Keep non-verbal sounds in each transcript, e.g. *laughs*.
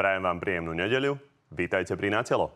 Prajem vám príjemnú nedeľu. Vítajte pri Natelo.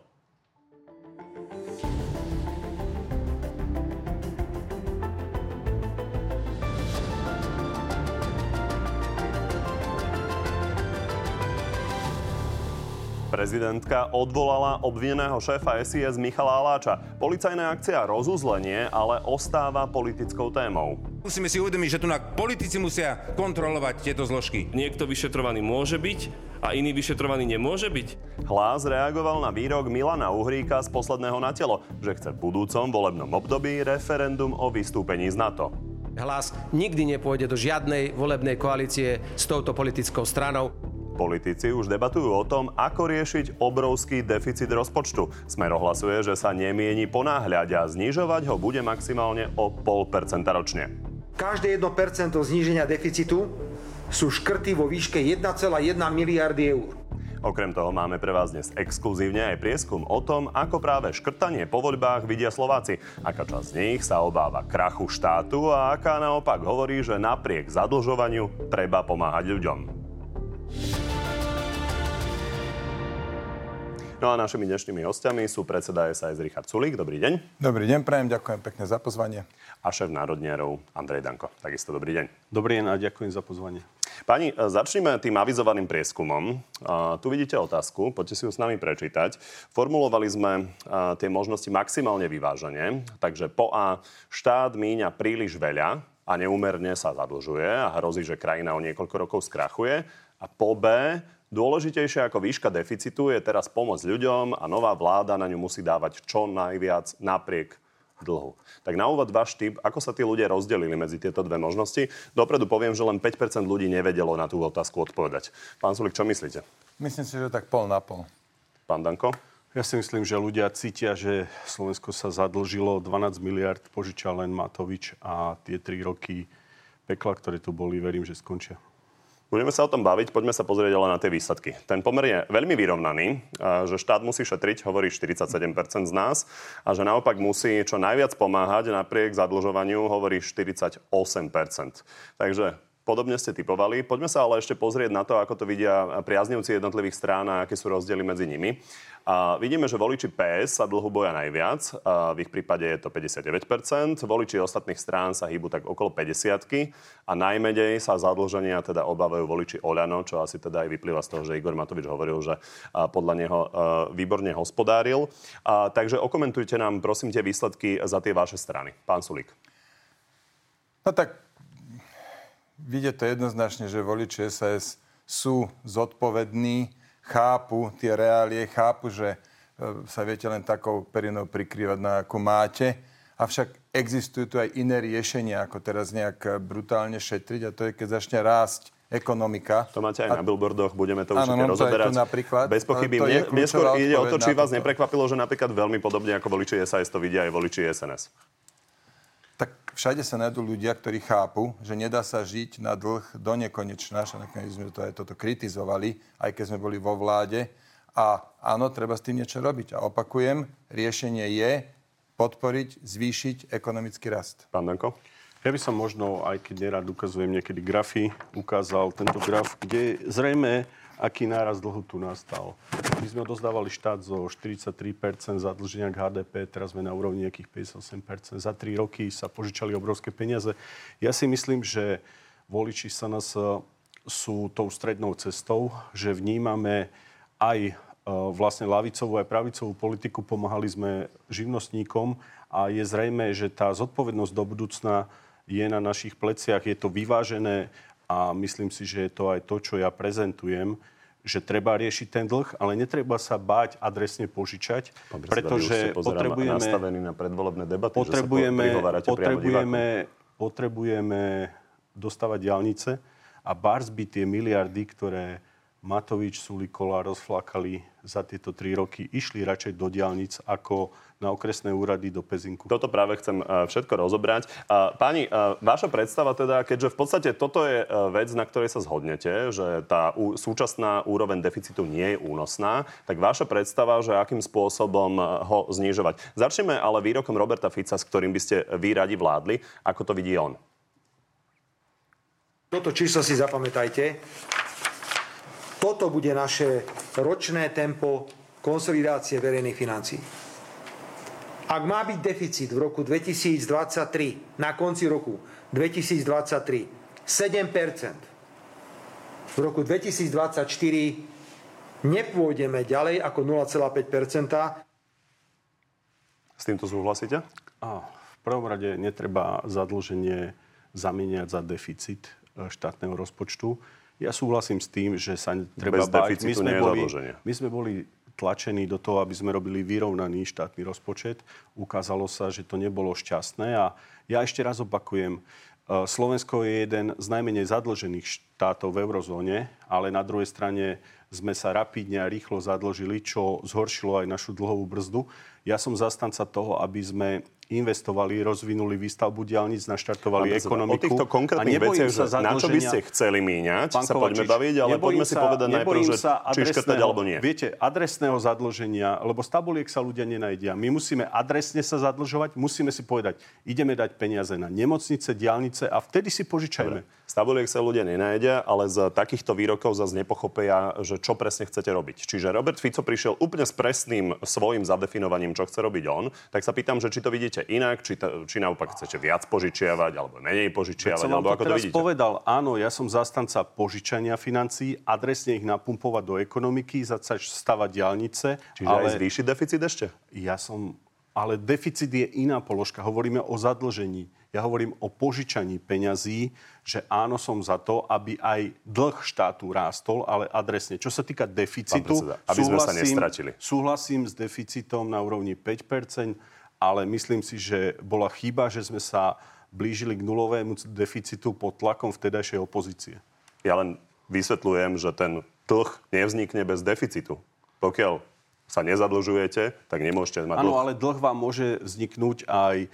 Prezidentka odvolala obvineného šéfa SIS Michala Aláča. Policajná akcia rozuzlenie ale ostáva politickou témou. Musíme si uvedomiť, že tu na politici musia kontrolovať tieto zložky. Niekto vyšetrovaný môže byť a iný vyšetrovaný nemôže byť. Hlas reagoval na výrok Milana Uhríka z posledného na telo, že chce v budúcom volebnom období referendum o vystúpení z NATO. Hlas nikdy nepôjde do žiadnej volebnej koalície s touto politickou stranou. Politici už debatujú o tom, ako riešiť obrovský deficit rozpočtu. Smer ohlasuje, že sa nemieni ponáhľať a znižovať ho bude maximálne o 0,5% ročne. Každé 1% zníženia deficitu sú škrty vo výške 1,1 miliardy eur. Okrem toho máme pre vás dnes exkluzívne aj prieskum o tom, ako práve škrtanie po voľbách vidia Slováci. Aká časť z nich sa obáva krachu štátu a aká naopak hovorí, že napriek zadlžovaniu treba pomáhať ľuďom. No a našimi dnešnými hostiami sú predseda SAS Richard Sulík. Dobrý deň. Dobrý deň, prajem, ďakujem pekne za pozvanie. A šéf národnierov Andrej Danko. Takisto dobrý deň. Dobrý deň a ďakujem za pozvanie. Pani, e, začneme tým avizovaným prieskumom. A tu vidíte otázku, poďte si ju s nami prečítať. Formulovali sme e, tie možnosti maximálne vyváženie, takže po A štát míňa príliš veľa a neúmerne sa zadlžuje a hrozí, že krajina o niekoľko rokov skrachuje. A po B Dôležitejšie ako výška deficitu je teraz pomoc ľuďom a nová vláda na ňu musí dávať čo najviac napriek dlhu. Tak na úvod váš typ, ako sa tí ľudia rozdelili medzi tieto dve možnosti. Dopredu poviem, že len 5% ľudí nevedelo na tú otázku odpovedať. Pán Sulik, čo myslíte? Myslím si, že tak pol na pol. Pán Danko? Ja si myslím, že ľudia cítia, že Slovensko sa zadlžilo 12 miliard, požičal len Matovič a tie 3 roky pekla, ktoré tu boli, verím, že skončia. Budeme sa o tom baviť, poďme sa pozrieť ale na tie výsledky. Ten pomer je veľmi vyrovnaný, že štát musí šetriť, hovorí 47% z nás, a že naopak musí čo najviac pomáhať napriek zadlžovaniu, hovorí 48%. Takže Podobne ste typovali. Poďme sa ale ešte pozrieť na to, ako to vidia priaznivci jednotlivých strán a aké sú rozdiely medzi nimi. A vidíme, že voliči PS sa dlhu boja najviac. A v ich prípade je to 59%. Voliči ostatných strán sa hýbu tak okolo 50 A najmenej sa zadlženia teda obávajú voliči Oľano, čo asi teda aj vyplýva z toho, že Igor Matovič hovoril, že podľa neho výborne hospodáril. A, takže okomentujte nám prosím tie výsledky za tie vaše strany. Pán Sulík. No tak vidie to jednoznačne, že voliči SAS sú zodpovední, chápu tie reálie, chápu, že e, sa viete len takou perinou prikrývať, na akú máte. Avšak existujú tu aj iné riešenia, ako teraz nejak brutálne šetriť a to je, keď začne rásť ekonomika. To máte aj a... na billboardoch, budeme to určite rozoberať. To napríklad. Bez pochyby. Mne, mne skôr ide o to, či vás neprekvapilo, že napríklad veľmi podobne ako voliči SAS to vidia aj voliči SNS všade sa nájdú ľudia, ktorí chápu, že nedá sa žiť na dlh do nekonečna, že nakoniec sme to aj toto kritizovali, aj keď sme boli vo vláde. A áno, treba s tým niečo robiť. A opakujem, riešenie je podporiť, zvýšiť ekonomický rast. Pán Danko? Ja by som možno, aj keď nerad ukazujem niekedy grafy, ukázal tento graf, kde zrejme aký náraz dlhu tu nastal. My sme odozdávali štát zo 43% zadlženia k HDP, teraz sme na úrovni nejakých 58%. Za 3 roky sa požičali obrovské peniaze. Ja si myslím, že voliči sa nás sú tou strednou cestou, že vnímame aj e, vlastne lavicovú aj pravicovú politiku, pomáhali sme živnostníkom a je zrejme, že tá zodpovednosť do budúcna je na našich pleciach, je to vyvážené a myslím si, že je to aj to, čo ja prezentujem, že treba riešiť ten dlh, ale netreba sa báť adresne požičať, Pán pretože potrebujeme... na predvolebné debaty, potrebujeme, že sa potrebujeme, potrebujeme dostávať diálnice a by tie miliardy, ktoré Matovič, Sulikola rozflakali za tieto tri roky, išli radšej do diálnic ako na okresné úrady do Pezinku. Toto práve chcem e, všetko rozobrať. Páni, e, vaša predstava teda, keďže v podstate toto je e, vec, na ktorej sa zhodnete, že tá súčasná úroveň deficitu nie je únosná, tak vaša predstava, že akým spôsobom ho znižovať. Začneme ale výrokom Roberta Fica, s ktorým by ste vy radi vládli. Ako to vidí on? Toto číslo si zapamätajte toto bude naše ročné tempo konsolidácie verejných financií. Ak má byť deficit v roku 2023, na konci roku 2023, 7% v roku 2024 nepôjdeme ďalej ako 0,5% S týmto súhlasíte? A v prvom rade netreba zadlženie zamieňať za deficit e, štátneho rozpočtu. Ja súhlasím s tým, že sa treba Bez báť. nie je boli, my sme boli tlačení do toho, aby sme robili vyrovnaný štátny rozpočet. Ukázalo sa, že to nebolo šťastné a ja ešte raz opakujem, e, Slovensko je jeden z najmenej zadlžených štátov v eurozóne, ale na druhej strane sme sa rapidne a rýchlo zadlžili, čo zhoršilo aj našu dlhovú brzdu. Ja som zastanca toho, aby sme investovali, rozvinuli výstavbu diálnic, naštartovali Pán ekonomiku. O týchto konkrétnych veciach, sa na čo by ste chceli míňať, Pán sa poďme baviť, ale poďme si povedať najprv, že či škrtať alebo nie. Viete, adresného zadlženia, lebo z tabuliek sa ľudia nenajdia. My musíme adresne sa zadlžovať, musíme si povedať, ideme dať peniaze na nemocnice, diálnice a vtedy si požičajme. Z tabuliek sa ľudia nenajdia, ale z takýchto výrokov zase nepochopia, že čo presne chcete robiť. Čiže Robert Fico prišiel úplne s presným svojim zadefinovaním, čo chce robiť on. Tak sa pýtam, že či to vidíte inak, či, ta, či naopak chcete viac požičiavať, alebo menej požičiavať, alebo to ako to vidíte. povedal, áno, ja som zastanca požičania financií, adresne ich napumpovať do ekonomiky, začať stavať diálnice. Čiže ale... aj zvýšiť deficit ešte? Ja som... Ale deficit je iná položka. Hovoríme o zadlžení. Ja hovorím o požičaní peňazí, že áno, som za to, aby aj dlh štátu rástol, ale adresne. Čo sa týka deficitu, predseda, aby sme sa nestratili. súhlasím s deficitom na úrovni 5% ale myslím si, že bola chyba, že sme sa blížili k nulovému deficitu pod tlakom vtedajšej opozície. Ja len vysvetľujem, že ten dlh nevznikne bez deficitu. Pokiaľ sa nezadlžujete, tak nemôžete mať Áno, dlh. ale dlh vám môže vzniknúť aj e,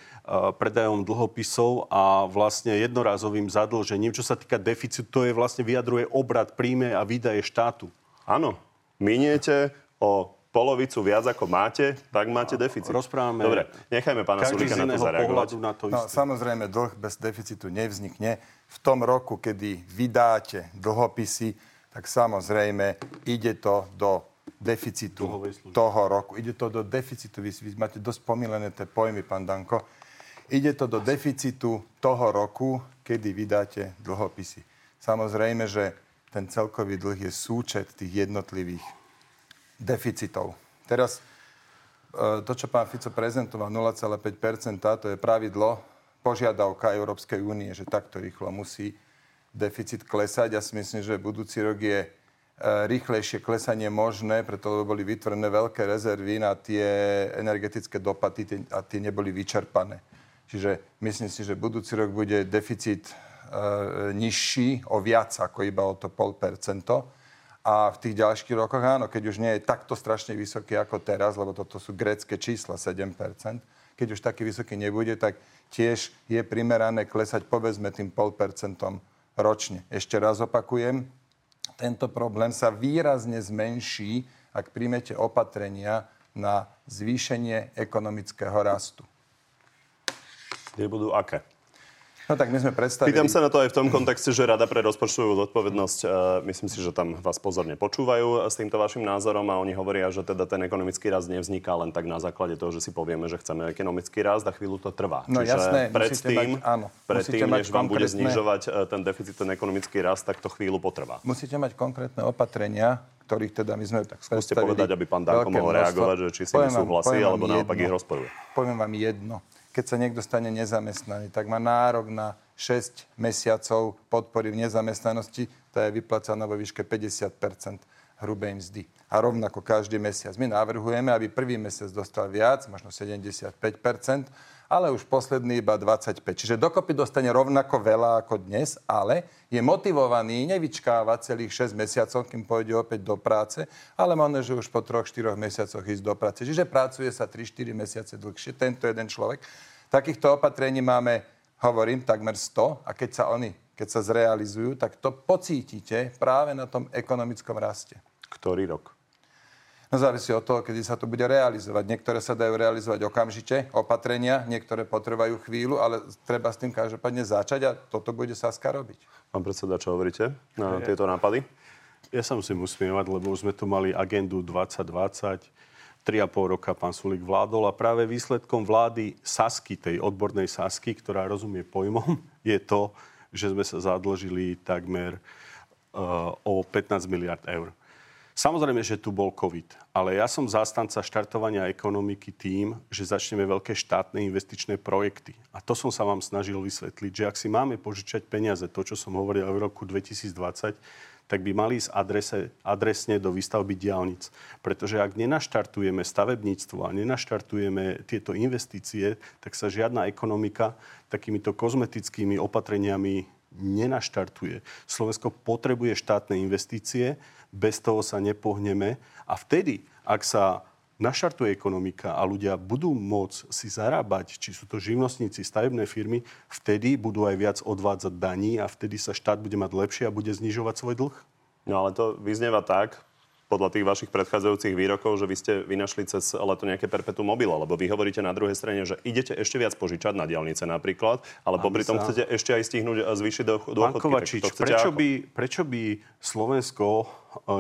predajom dlhopisov a vlastne jednorázovým zadlžením. Čo sa týka deficitu, to je vlastne vyjadruje obrad, príjme a výdaje štátu. Áno, miniete o polovicu viac ako máte, tak máte deficit. Rozprávame- Dobre, nechajme pána z na to zareagovať. na to No, isté. samozrejme, dlh bez deficitu nevznikne. V tom roku, kedy vydáte dlhopisy, tak samozrejme ide to do deficitu toho roku. Ide to do deficitu, vy, vy máte dosť pomilené tie pojmy, pán Danko. Ide to do deficitu toho roku, kedy vydáte dlhopisy. Samozrejme, že ten celkový dlh je súčet tých jednotlivých deficitov. Teraz e, to, čo pán Fico prezentoval, 0,5% to je pravidlo, požiadavka Európskej únie, že takto rýchlo musí deficit klesať. Ja si myslím, že budúci rok je rýchlejšie klesanie možné, preto boli vytvorené veľké rezervy na tie energetické dopady a tie neboli vyčerpané. Čiže myslím si, že budúci rok bude deficit e, nižší o viac ako iba o to pol percento. A v tých ďalších rokoch áno, keď už nie je takto strašne vysoký ako teraz, lebo toto sú grécké čísla 7%, keď už taký vysoký nebude, tak tiež je primerané klesať povedzme tým pol percentom ročne. Ešte raz opakujem, tento problém sa výrazne zmenší, ak príjmete opatrenia na zvýšenie ekonomického rastu. Kde budú aké? No tak my sme predstavili... Pýtam sa na to aj v tom kontexte, že Rada pre rozpočtovú zodpovednosť, e, myslím si, že tam vás pozorne počúvajú s týmto vašim názorom a oni hovoria, že teda ten ekonomický rast nevzniká len tak na základe toho, že si povieme, že chceme ekonomický rast a chvíľu to trvá. No Čiže jasné, predtým, mať- áno, predtým, mať než vám bude znižovať e, ten deficit, ten ekonomický rast, tak to chvíľu potrvá. Musíte mať konkrétne opatrenia, ktorých teda my sme tak Skúste povedať, aby pán Danko mohol reagovať, že či s nimi súhlasí, alebo naopak ich rozporuje. Poviem vám jedno. Keď sa niekto stane nezamestnaný, tak má nárok na 6 mesiacov podpory v nezamestnanosti, tá je vyplacaná vo výške 50% hrubej mzdy. A rovnako každý mesiac. My navrhujeme, aby prvý mesiac dostal viac, možno 75 ale už posledný iba 25. Čiže dokopy dostane rovnako veľa ako dnes, ale je motivovaný nevyčkávať celých 6 mesiacov, kým pôjde opäť do práce, ale možno, že už po 3-4 mesiacoch ísť do práce. Čiže pracuje sa 3-4 mesiace dlhšie, tento jeden človek. Takýchto opatrení máme, hovorím, takmer 100 a keď sa oni, keď sa zrealizujú, tak to pocítite práve na tom ekonomickom raste. Ktorý rok? No závisí od toho, kedy sa to bude realizovať. Niektoré sa dajú realizovať okamžite, opatrenia, niektoré potrvajú chvíľu, ale treba s tým každopádne začať a toto bude Saska robiť. Pán predseda, čo hovoríte na tieto nápady? ja sa musím usmievať, lebo už sme tu mali agendu 2020, 3,5 roka pán Sulik vládol a práve výsledkom vlády Sasky, tej odbornej Sasky, ktorá rozumie pojmom, *laughs* je to, že sme sa zadlžili takmer uh, o 15 miliard eur. Samozrejme, že tu bol COVID, ale ja som zástanca štartovania ekonomiky tým, že začneme veľké štátne investičné projekty. A to som sa vám snažil vysvetliť, že ak si máme požičať peniaze, to, čo som hovoril v roku 2020, tak by mali ísť adrese, adresne do výstavby diálnic. Pretože ak nenaštartujeme stavebníctvo a nenaštartujeme tieto investície, tak sa žiadna ekonomika takýmito kozmetickými opatreniami nenaštartuje. Slovensko potrebuje štátne investície, bez toho sa nepohneme a vtedy, ak sa naštartuje ekonomika a ľudia budú môcť si zarábať, či sú to živnostníci, stavebné firmy, vtedy budú aj viac odvádzať daní a vtedy sa štát bude mať lepšie a bude znižovať svoj dlh? No ale to vyznieva tak, podľa tých vašich predchádzajúcich výrokov, že vy ste vynašli cez leto nejaké perpetu mobile, lebo vy hovoríte na druhej strane, že idete ešte viac požičať na diálnice napríklad, ale popri tom chcete ešte aj stihnúť a zvýšiť dôchodky. Kovačič, prečo by, prečo by Slovensko e,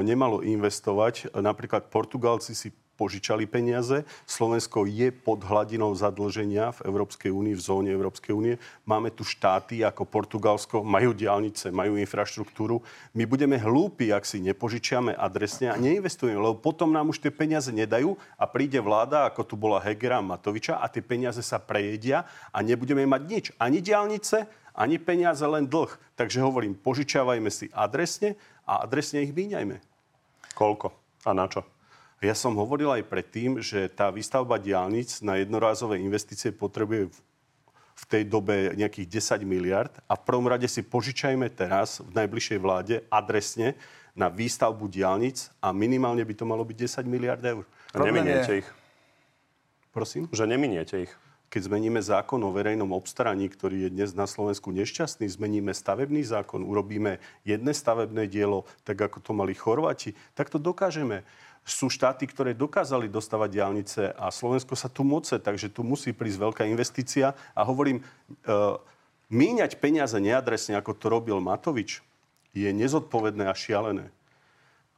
nemalo investovať? Napríklad Portugalci si požičali peniaze. Slovensko je pod hladinou zadlženia v Európskej únii, v zóne Európskej únie. Máme tu štáty ako Portugalsko, majú diálnice, majú infraštruktúru. My budeme hlúpi, ak si nepožičiame adresne a neinvestujeme, lebo potom nám už tie peniaze nedajú a príde vláda, ako tu bola Hegera Matoviča a tie peniaze sa prejedia a nebudeme mať nič. Ani diálnice, ani peniaze, len dlh. Takže hovorím, požičiavajme si adresne a adresne ich míňajme. Koľko? A na čo? Ja som hovoril aj predtým, že tá výstavba diálnic na jednorázové investície potrebuje v tej dobe nejakých 10 miliard a v prvom rade si požičajme teraz v najbližšej vláde adresne na výstavbu diálnic a minimálne by to malo byť 10 miliard eur. A neminiete ich. Prosím? Že neminiete ich. Keď zmeníme zákon o verejnom obstaraní, ktorý je dnes na Slovensku nešťastný, zmeníme stavebný zákon, urobíme jedné stavebné dielo, tak ako to mali Chorváti, tak to dokážeme sú štáty, ktoré dokázali dostavať diálnice a Slovensko sa tu moce, takže tu musí prísť veľká investícia. A hovorím, e, míňať peniaze neadresne, ako to robil Matovič, je nezodpovedné a šialené.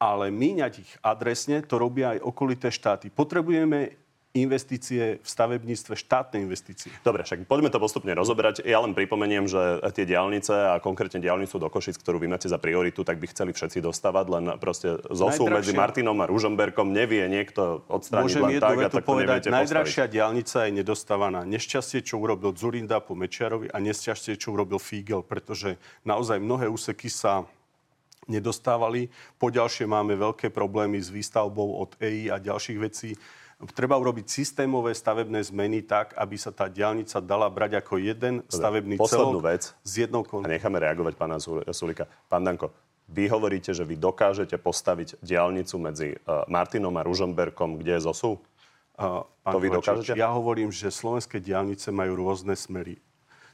Ale míňať ich adresne, to robia aj okolité štáty. Potrebujeme investície v stavebníctve, štátne investície. Dobre, však poďme to postupne rozoberať. Ja len pripomeniem, že tie diálnice a konkrétne diálnicu do Košic, ktorú vy máte za prioritu, tak by chceli všetci dostávať, len proste zosú medzi Martinom a Ružomberkom nevie niekto odstrániť Môžem len tak a tak povedať, najdrahšia diálnica je nedostávaná. Nešťastie, čo urobil Zurinda po Mečiarovi a nešťastie, čo urobil Fígel, pretože naozaj mnohé úseky sa nedostávali. Poďalšie máme veľké problémy s výstavbou od EI a ďalších vecí treba urobiť systémové stavebné zmeny tak, aby sa tá diálnica dala brať ako jeden stavebný celok vec, s jednou kon... A necháme reagovať pána Sulika. Pán Danko, vy hovoríte, že vy dokážete postaviť diálnicu medzi uh, Martinom a Ružomberkom, kde je zosu? Uh, to vy dokážete? Ja hovorím, že slovenské diálnice majú rôzne smery.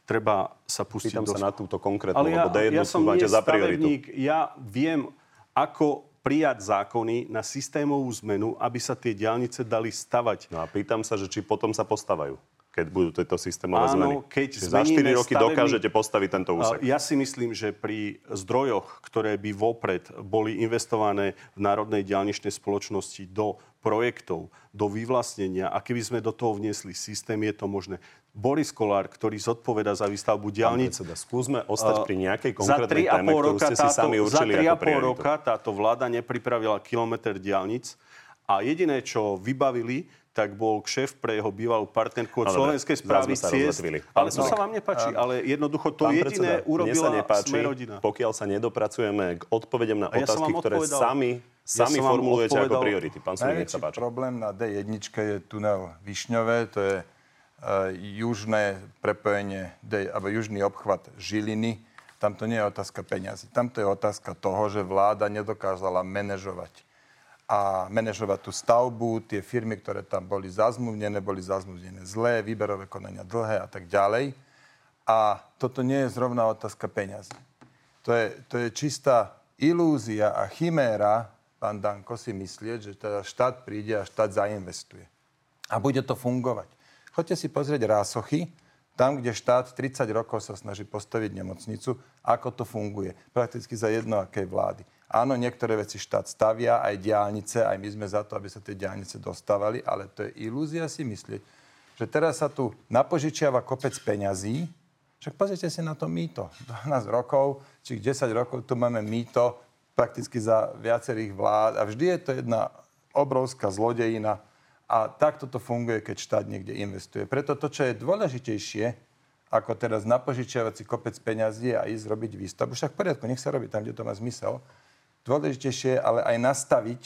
Treba sa pustiť Pýtam do... sa na túto konkrétnu, Ale ja, lebo D1 ja som za prioritu. Ja viem, ako prijať zákony na systémovú zmenu, aby sa tie diálnice dali stavať. No a pýtam sa, že či potom sa postávajú keď budú tieto systémové Áno, zmeny. keď za 4 roky stavebný... dokážete postaviť tento úsek. Ja si myslím, že pri zdrojoch, ktoré by vopred boli investované v Národnej diálničnej spoločnosti do projektov, do vyvlastnenia a keby sme do toho vniesli systém, je to možné. Boris Kolár, ktorý zodpoveda za výstavbu diálnic. skúsme ostať pri nejakej konkrétnej téme, ktorú ste si sami určili Za 3,5 roka táto vláda nepripravila kilometr diálnic a jediné, čo vybavili, tak bol šéf pre jeho bývalú partnerku od no, Slovenskej správy ciest. Ale to sa vám nepáči, ale jednoducho to jediné predseda, urobila nepáči, Smerodina. pokiaľ sa nedopracujeme k odpovedem na ja otázky, ktoré sami, sami ja formulujete ako priority. Pán Sulik, nech sa páči. problém na D1 je tunel Višňové, to je južné prepojenie, alebo južný obchvat Žiliny. Tam to nie je otázka peniazy. Tam to je otázka toho, že vláda nedokázala manažovať a manažovať tú stavbu, tie firmy, ktoré tam boli zazmluvnené, boli zazmluvnené zlé, výberové konania dlhé a tak ďalej. A toto nie je zrovna otázka peňazí. To je, to je čistá ilúzia a chiméra, pán Danko, si myslieť, že teda štát príde a štát zainvestuje. A bude to fungovať. Choďte si pozrieť rásochy, tam, kde štát 30 rokov sa snaží postaviť nemocnicu, ako to funguje. Prakticky za jedno akej vlády. Áno, niektoré veci štát stavia, aj diálnice, aj my sme za to, aby sa tie diálnice dostávali, ale to je ilúzia si myslieť, že teraz sa tu napožičiava kopec peňazí, však pozrite si na to mýto. 12 rokov, či 10 rokov tu máme mýto prakticky za viacerých vlád a vždy je to jedna obrovská zlodejina a takto to funguje, keď štát niekde investuje. Preto to, čo je dôležitejšie, ako teraz napožičiavať si kopec peňazí a ísť robiť výstavbu. Však v poriadku, nech sa robí tam, kde to má zmysel. Dôležitejšie je ale aj nastaviť,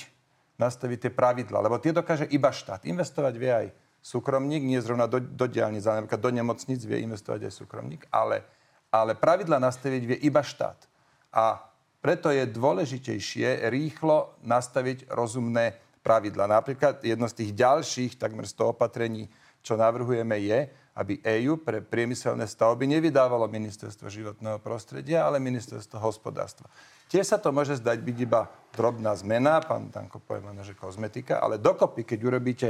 nastaviť tie pravidla, lebo tie dokáže iba štát. Investovať vie aj súkromník, nie zrovna do, do diálnic, ale napríklad do nemocnic vie investovať aj súkromník, ale, ale pravidla nastaviť vie iba štát. A preto je dôležitejšie rýchlo nastaviť rozumné pravidla. Napríklad jedno z tých ďalších takmer 100 opatrení, čo navrhujeme, je, aby EU pre priemyselné stavby nevydávalo ministerstvo životného prostredia, ale ministerstvo hospodárstva. Tiež sa to môže zdať byť iba drobná zmena, pán Danko povie že kozmetika, ale dokopy, keď urobíte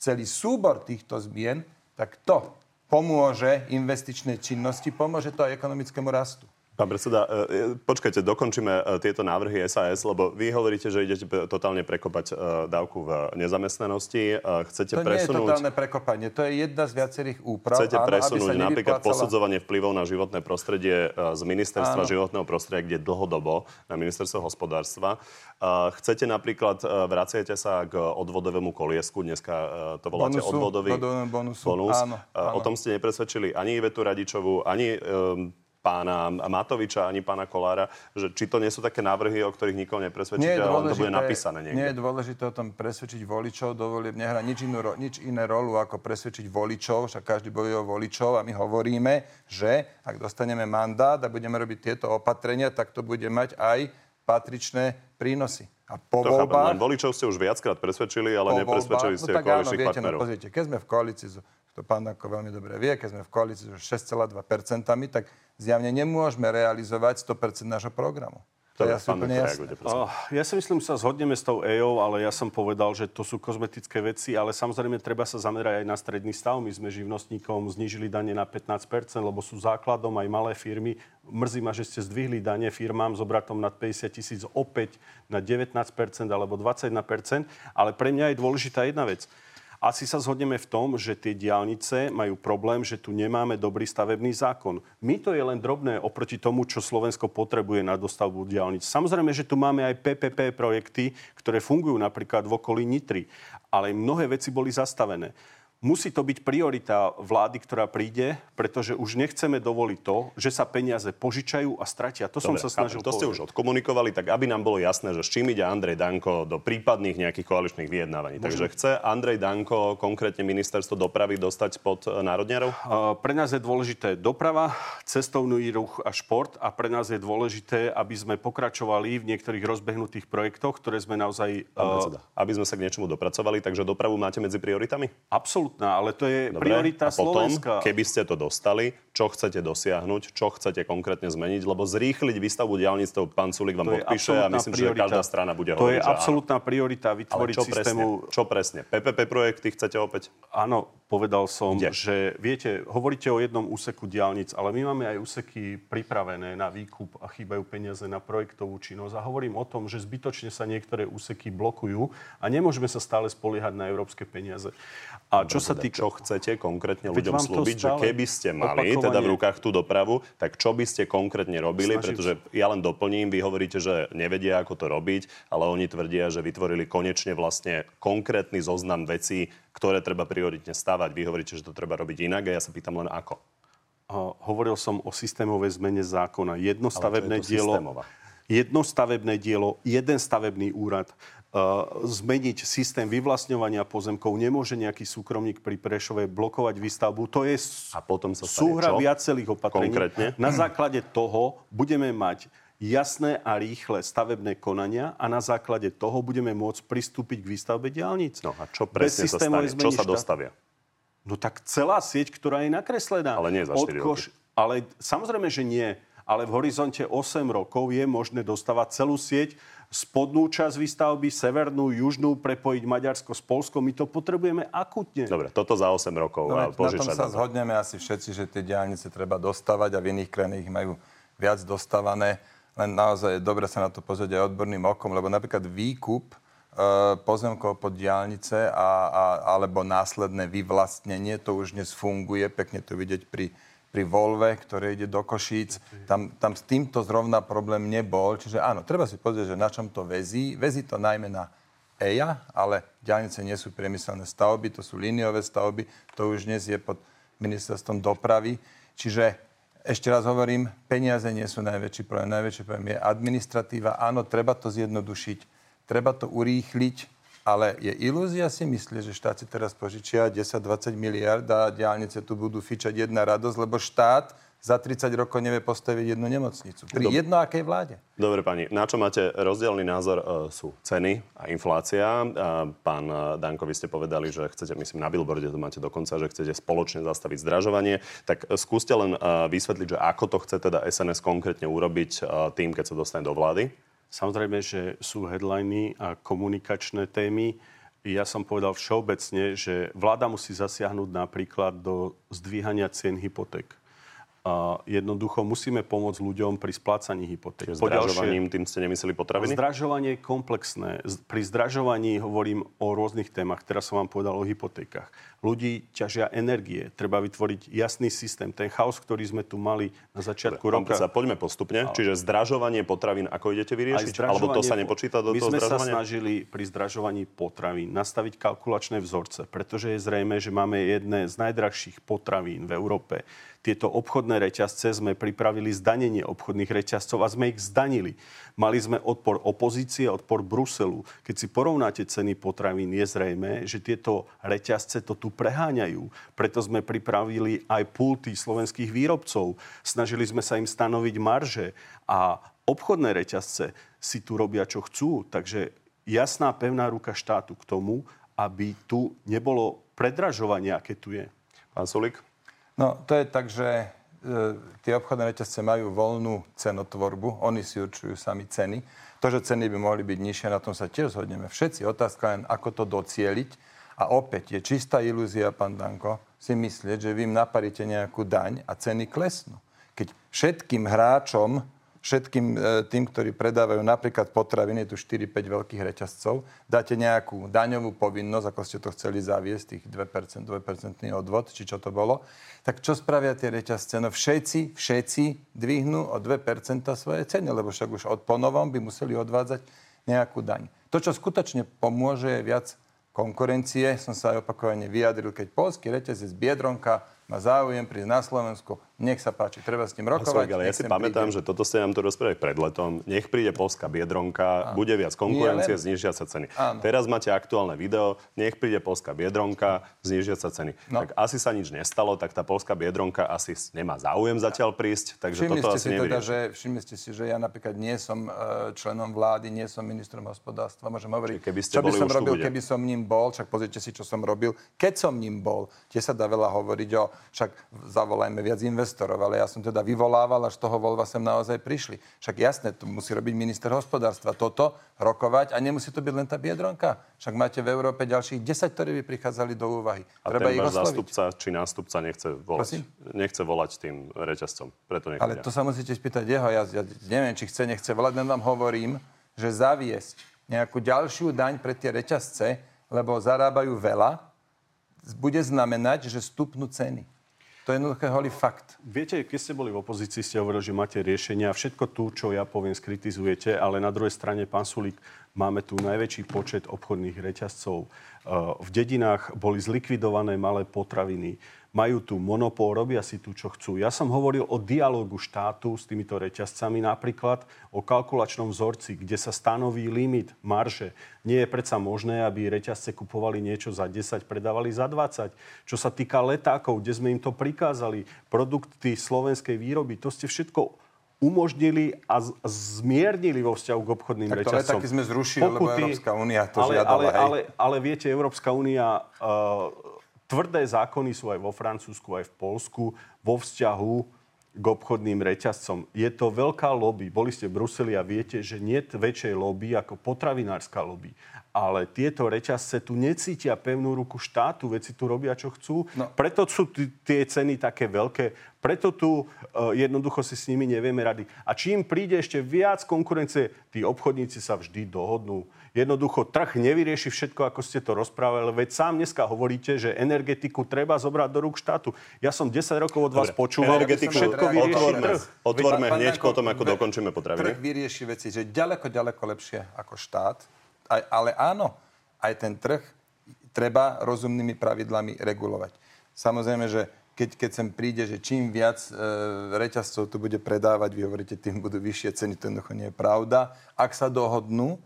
celý súbor týchto zmien, tak to pomôže investičnej činnosti, pomôže to aj ekonomickému rastu. Pán predseda, e, e, počkajte, dokončíme e, tieto návrhy SAS, lebo vy hovoríte, že idete totálne prekopať dávku v nezamestnanosti. Chcete to presunúť... nie je totálne prekopanie, to je jedna z viacerých úprav. Chcete presunúť áno, napríklad posudzovanie vplyvov na životné prostredie z ministerstva áno. životného prostredia, kde dlhodobo na ministerstvo hospodárstva. Chcete napríklad, vraciate sa k odvodovému koliesku, dneska to voláte bonusu, odvodový bonusu. bonus. Áno, áno. O tom ste nepresvedčili ani Ivetu Radičovú, ani pána Matoviča ani pána Kolára, že či to nie sú také návrhy, o ktorých nikoho nepresvedčíte, ale to bude napísané niekde. Nie je dôležité o tom presvedčiť voličov, dovolím, nehra nič, inú, nič iné rolu, ako presvedčiť voličov, však každý bojuje o voličov a my hovoríme, že ak dostaneme mandát a budeme robiť tieto opatrenia, tak to bude mať aj patričné prínosy. A po to voľbách... Len voličov ste už viackrát presvedčili, ale nepresvedčili ste no, áno, viete, no, partnerov. No, pozrite, keď sme v koalícii, to pán ako veľmi dobre vie, keď sme v koalícii so 6,2%, tak zjavne nemôžeme realizovať 100% nášho programu. To je asi úplne jasné. Ja si myslím, sa zhodneme s tou EO, ale ja som povedal, že to sú kozmetické veci, ale samozrejme treba sa zamerať aj na stredný stav. My sme živnostníkom znížili dane na 15%, lebo sú základom aj malé firmy. Mrzí ma, že ste zdvihli dane firmám s obratom nad 50 tisíc opäť na 19% alebo 21%, ale pre mňa je dôležitá jedna vec. Asi sa zhodneme v tom, že tie diálnice majú problém, že tu nemáme dobrý stavebný zákon. My to je len drobné oproti tomu, čo Slovensko potrebuje na dostavbu diálnic. Samozrejme, že tu máme aj PPP projekty, ktoré fungujú napríklad v okolí Nitry, ale mnohé veci boli zastavené. Musí to byť priorita vlády, ktorá príde, pretože už nechceme dovoliť to, že sa peniaze požičajú a stratia. To Dobre, som sa snažil To ste už odkomunikovali, tak aby nám bolo jasné, že s čím ide Andrej Danko do prípadných nejakých koaličných vyjednávaní. Môžem. Takže chce Andrej Danko, konkrétne ministerstvo dopravy, dostať pod e, národňarov? Pre nás je dôležité doprava, cestovný ruch a šport a pre nás je dôležité, aby sme pokračovali v niektorých rozbehnutých projektoch, ktoré sme naozaj... Uh, aby sme sa k niečomu dopracovali, takže dopravu máte medzi prioritami? Absolútne absolútna, ale to je Dobre, priorita a potom, Slovenska. keby ste to dostali, čo chcete dosiahnuť, čo chcete konkrétne zmeniť, lebo zrýchliť výstavbu diálnic to pán Sulik vám podpíše a myslím, priorita. že každá strana bude to hovoriť, To je absolútna priorita vytvoriť čo systému... Presne, čo presne? PPP projekty chcete opäť? Áno, povedal som, Kde? že viete, hovoríte o jednom úseku diálnic, ale my máme aj úseky pripravené na výkup a chýbajú peniaze na projektovú činnosť a hovorím o tom, že zbytočne sa niektoré úseky blokujú a nemôžeme sa stále spoliehať na európske peniaze. A čo sa týka... Čo chcete konkrétne ľuďom slúbiť, že keby ste mali opakovanie... teda v rukách tú dopravu, tak čo by ste konkrétne robili? Snažím Pretože ja len doplním, vy hovoríte, že nevedia, ako to robiť, ale oni tvrdia, že vytvorili konečne vlastne konkrétny zoznam vecí, ktoré treba prioritne stavať. Vy hovoríte, že to treba robiť inak a ja sa pýtam len ako. Uh, hovoril som o systémovej zmene zákona. Jedno stavebné dielo... Systémová. Jedno stavebné dielo, jeden stavebný úrad zmeniť systém vyvlastňovania pozemkov. Nemôže nejaký súkromník pri Prešove blokovať výstavbu. To je a potom sa súhra viacerých opatrení. Konkrétne? Na základe toho budeme mať jasné a rýchle stavebné konania a na základe toho budeme môcť pristúpiť k výstavbe diálnic. No a čo presne sa stane? Čo sa dostavia? No tak celá sieť, ktorá je nakreslená. Ale nie za 4 roky. Ale samozrejme, že nie. Ale v horizonte 8 rokov je možné dostavať celú sieť spodnú časť výstavby, severnú, južnú, prepojiť Maďarsko s Polskom. My to potrebujeme akutne. Dobre, toto za 8 rokov. No, na tom sa zhodneme asi všetci, že tie diálnice treba dostávať a v iných krajinách ich majú viac dostávané len naozaj je dobre sa na to pozrieť aj odborným okom, lebo napríklad výkup e, pozemkov pod diálnice a, a, alebo následné vyvlastnenie, to už dnes funguje, pekne to vidieť pri, pri Volve, ktoré ide do Košíc. Tam, tam s týmto zrovna problém nebol. Čiže áno, treba si pozrieť, že na čom to vezí. Vezí to najmä na EIA, ale diálnice nie sú priemyselné stavby, to sú líniové stavby, to už dnes je pod ministerstvom dopravy. Čiže ešte raz hovorím, peniaze nie sú najväčší problém. Najväčší problém je administratíva. Áno, treba to zjednodušiť, treba to urýchliť, ale je ilúzia si myslieť, že štát si teraz požičia 10-20 miliard a diálnice tu budú fičať jedna radosť, lebo štát za 30 rokov nevie postaviť jednu nemocnicu. Pri Dobre. jedno akej vláde. Dobre, pani, na čo máte rozdielný názor? E, sú ceny a inflácia. Pán e, Danko, vy ste povedali, že chcete, myslím, na billboarde to máte dokonca, že chcete spoločne zastaviť zdražovanie. Tak e, skúste len vysvetliť, že ako to chce teda SNS konkrétne urobiť tým, keď sa dostane do vlády. Samozrejme, že sú headliny a komunikačné témy. Ja som povedal všeobecne, že vláda musí zasiahnuť napríklad do zdvíhania cien hypoték a jednoducho musíme pomôcť ľuďom pri splácaní hypoték. Zdražovaním tým ste nemysleli potraviny? Zdražovanie je komplexné. Pri zdražovaní hovorím o rôznych témach. Teraz som vám povedal o hypotékach. Ľudí ťažia energie. Treba vytvoriť jasný systém. Ten chaos, ktorý sme tu mali na začiatku Dobre, roka... Sa poďme postupne. Čiže zdražovanie potravín, ako idete vyriešiť? Alebo to sa nepočíta do My toho sme sa snažili pri zdražovaní potravín nastaviť kalkulačné vzorce, pretože je zrejme, že máme jedné z najdrahších potravín v Európe tieto obchodné reťazce sme pripravili zdanenie obchodných reťazcov a sme ich zdanili. Mali sme odpor opozície, odpor Bruselu. Keď si porovnáte ceny potravín, je zrejme, že tieto reťazce to tu preháňajú. Preto sme pripravili aj pulty slovenských výrobcov. Snažili sme sa im stanoviť marže a obchodné reťazce si tu robia, čo chcú. Takže jasná, pevná ruka štátu k tomu, aby tu nebolo predražovanie, aké tu je. Pán Sulik? No, to je tak, že e, tie obchodné reťazce majú voľnú cenotvorbu, oni si určujú sami ceny. To, že ceny by mohli byť nižšie, na tom sa tiež zhodneme všetci. Otázka len, ako to docieliť. A opäť je čistá ilúzia, pán Danko, si myslieť, že vy im naparíte nejakú daň a ceny klesnú. Keď všetkým hráčom všetkým e, tým, ktorí predávajú napríklad potraviny, je tu 4-5 veľkých reťazcov, dáte nejakú daňovú povinnosť, ako ste to chceli zaviesť, tých 2%, 2% odvod, či čo to bolo, tak čo spravia tie reťazce? No všetci, všetci dvihnú o 2% svoje ceny, lebo však už od ponovom by museli odvádzať nejakú daň. To, čo skutočne pomôže, je viac konkurencie. Som sa aj opakovane vyjadril, keď polský reťazec Biedronka má záujem prísť na Slovensku, nech sa páči, treba s ním rokovať. ale ja si pamätám, príde. že toto ste nám tu rozprávali pred letom. Nech príde polská biedronka, Áno. bude viac konkurencie, znižia sa ceny. Áno. Teraz máte aktuálne video, nech príde polská biedronka, znižia sa ceny. No. Tak asi sa nič nestalo, tak tá polská biedronka asi nemá záujem zatiaľ prísť, takže všimli toto asi teda, že, Všimli ste si, že ja napríklad nie som e, členom vlády, nie som ministrom hospodárstva. Môžem hovoriť, keby ste čo by som robil, keby som ním bol, však pozrite si, čo som robil, keď som ním bol. Tie sa dá veľa hovoriť o, však zavolajme viac investorov investorov, ale ja som teda vyvolával, až toho voľba sem naozaj prišli. Však jasné, to musí robiť minister hospodárstva toto, rokovať a nemusí to byť len tá biedronka. Však máte v Európe ďalších 10, ktorí by prichádzali do úvahy. A Treba ten ich zástupca či nástupca nechce volať, Prosím? nechce volať tým reťazcom. Preto Ale to sa musíte spýtať jeho. Ja, ja neviem, či chce, nechce volať, len vám hovorím, že zaviesť nejakú ďalšiu daň pre tie reťazce, lebo zarábajú veľa, bude znamenať, že stupnú ceny. To je jednoduché holý fakt. Viete, keď ste boli v opozícii, ste hovorili, že máte riešenia. Všetko tu, čo ja poviem, skritizujete, ale na druhej strane, pán Sulík, máme tu najväčší počet obchodných reťazcov. V dedinách boli zlikvidované malé potraviny majú tu monopol, robia si tu, čo chcú. Ja som hovoril o dialogu štátu s týmito reťazcami, napríklad o kalkulačnom vzorci, kde sa stanoví limit marže. Nie je predsa možné, aby reťazce kupovali niečo za 10, predávali za 20. Čo sa týka letákov, kde sme im to prikázali, produkty slovenskej výroby, to ste všetko umožnili a zmiernili vo vzťahu k obchodným tak to reťazcom. Tak sme zrušili, Pokuty, lebo Európska únia to ale, žiadala. Ale, ale, ale viete, Európska únia uh, Tvrdé zákony sú aj vo Francúzsku, aj v Polsku vo vzťahu k obchodným reťazcom. Je to veľká lobby. Boli ste v Bruseli a viete, že nie je väčšej lobby ako potravinárska lobby. Ale tieto reťazce tu necítia pevnú ruku štátu, veci tu robia, čo chcú. No. Preto sú t- tie ceny také veľké Preto tu uh, jednoducho si s nimi nevieme rady. A čím príde ešte viac konkurencie, tí obchodníci sa vždy dohodnú. Jednoducho trh nevyrieši všetko, ako ste to rozprávali, veď sám dneska hovoríte, že energetiku treba zobrať do rúk štátu. Ja som 10 rokov od vás Dobre, počúval, energetiku všetko vyrieši otvorme, trh. otvorme Pán hneď potom, ako ve- dokončíme potraviny. Trh vyrieši veci, že ďaleko, ďaleko lepšie ako štát. Aj, ale áno, aj ten trh treba rozumnými pravidlami regulovať. Samozrejme, že keď, keď sem príde, že čím viac e, reťazcov tu bude predávať, vy hovoríte, tým budú vyššie ceny, to jednoducho nie je pravda. Ak sa dohodnú,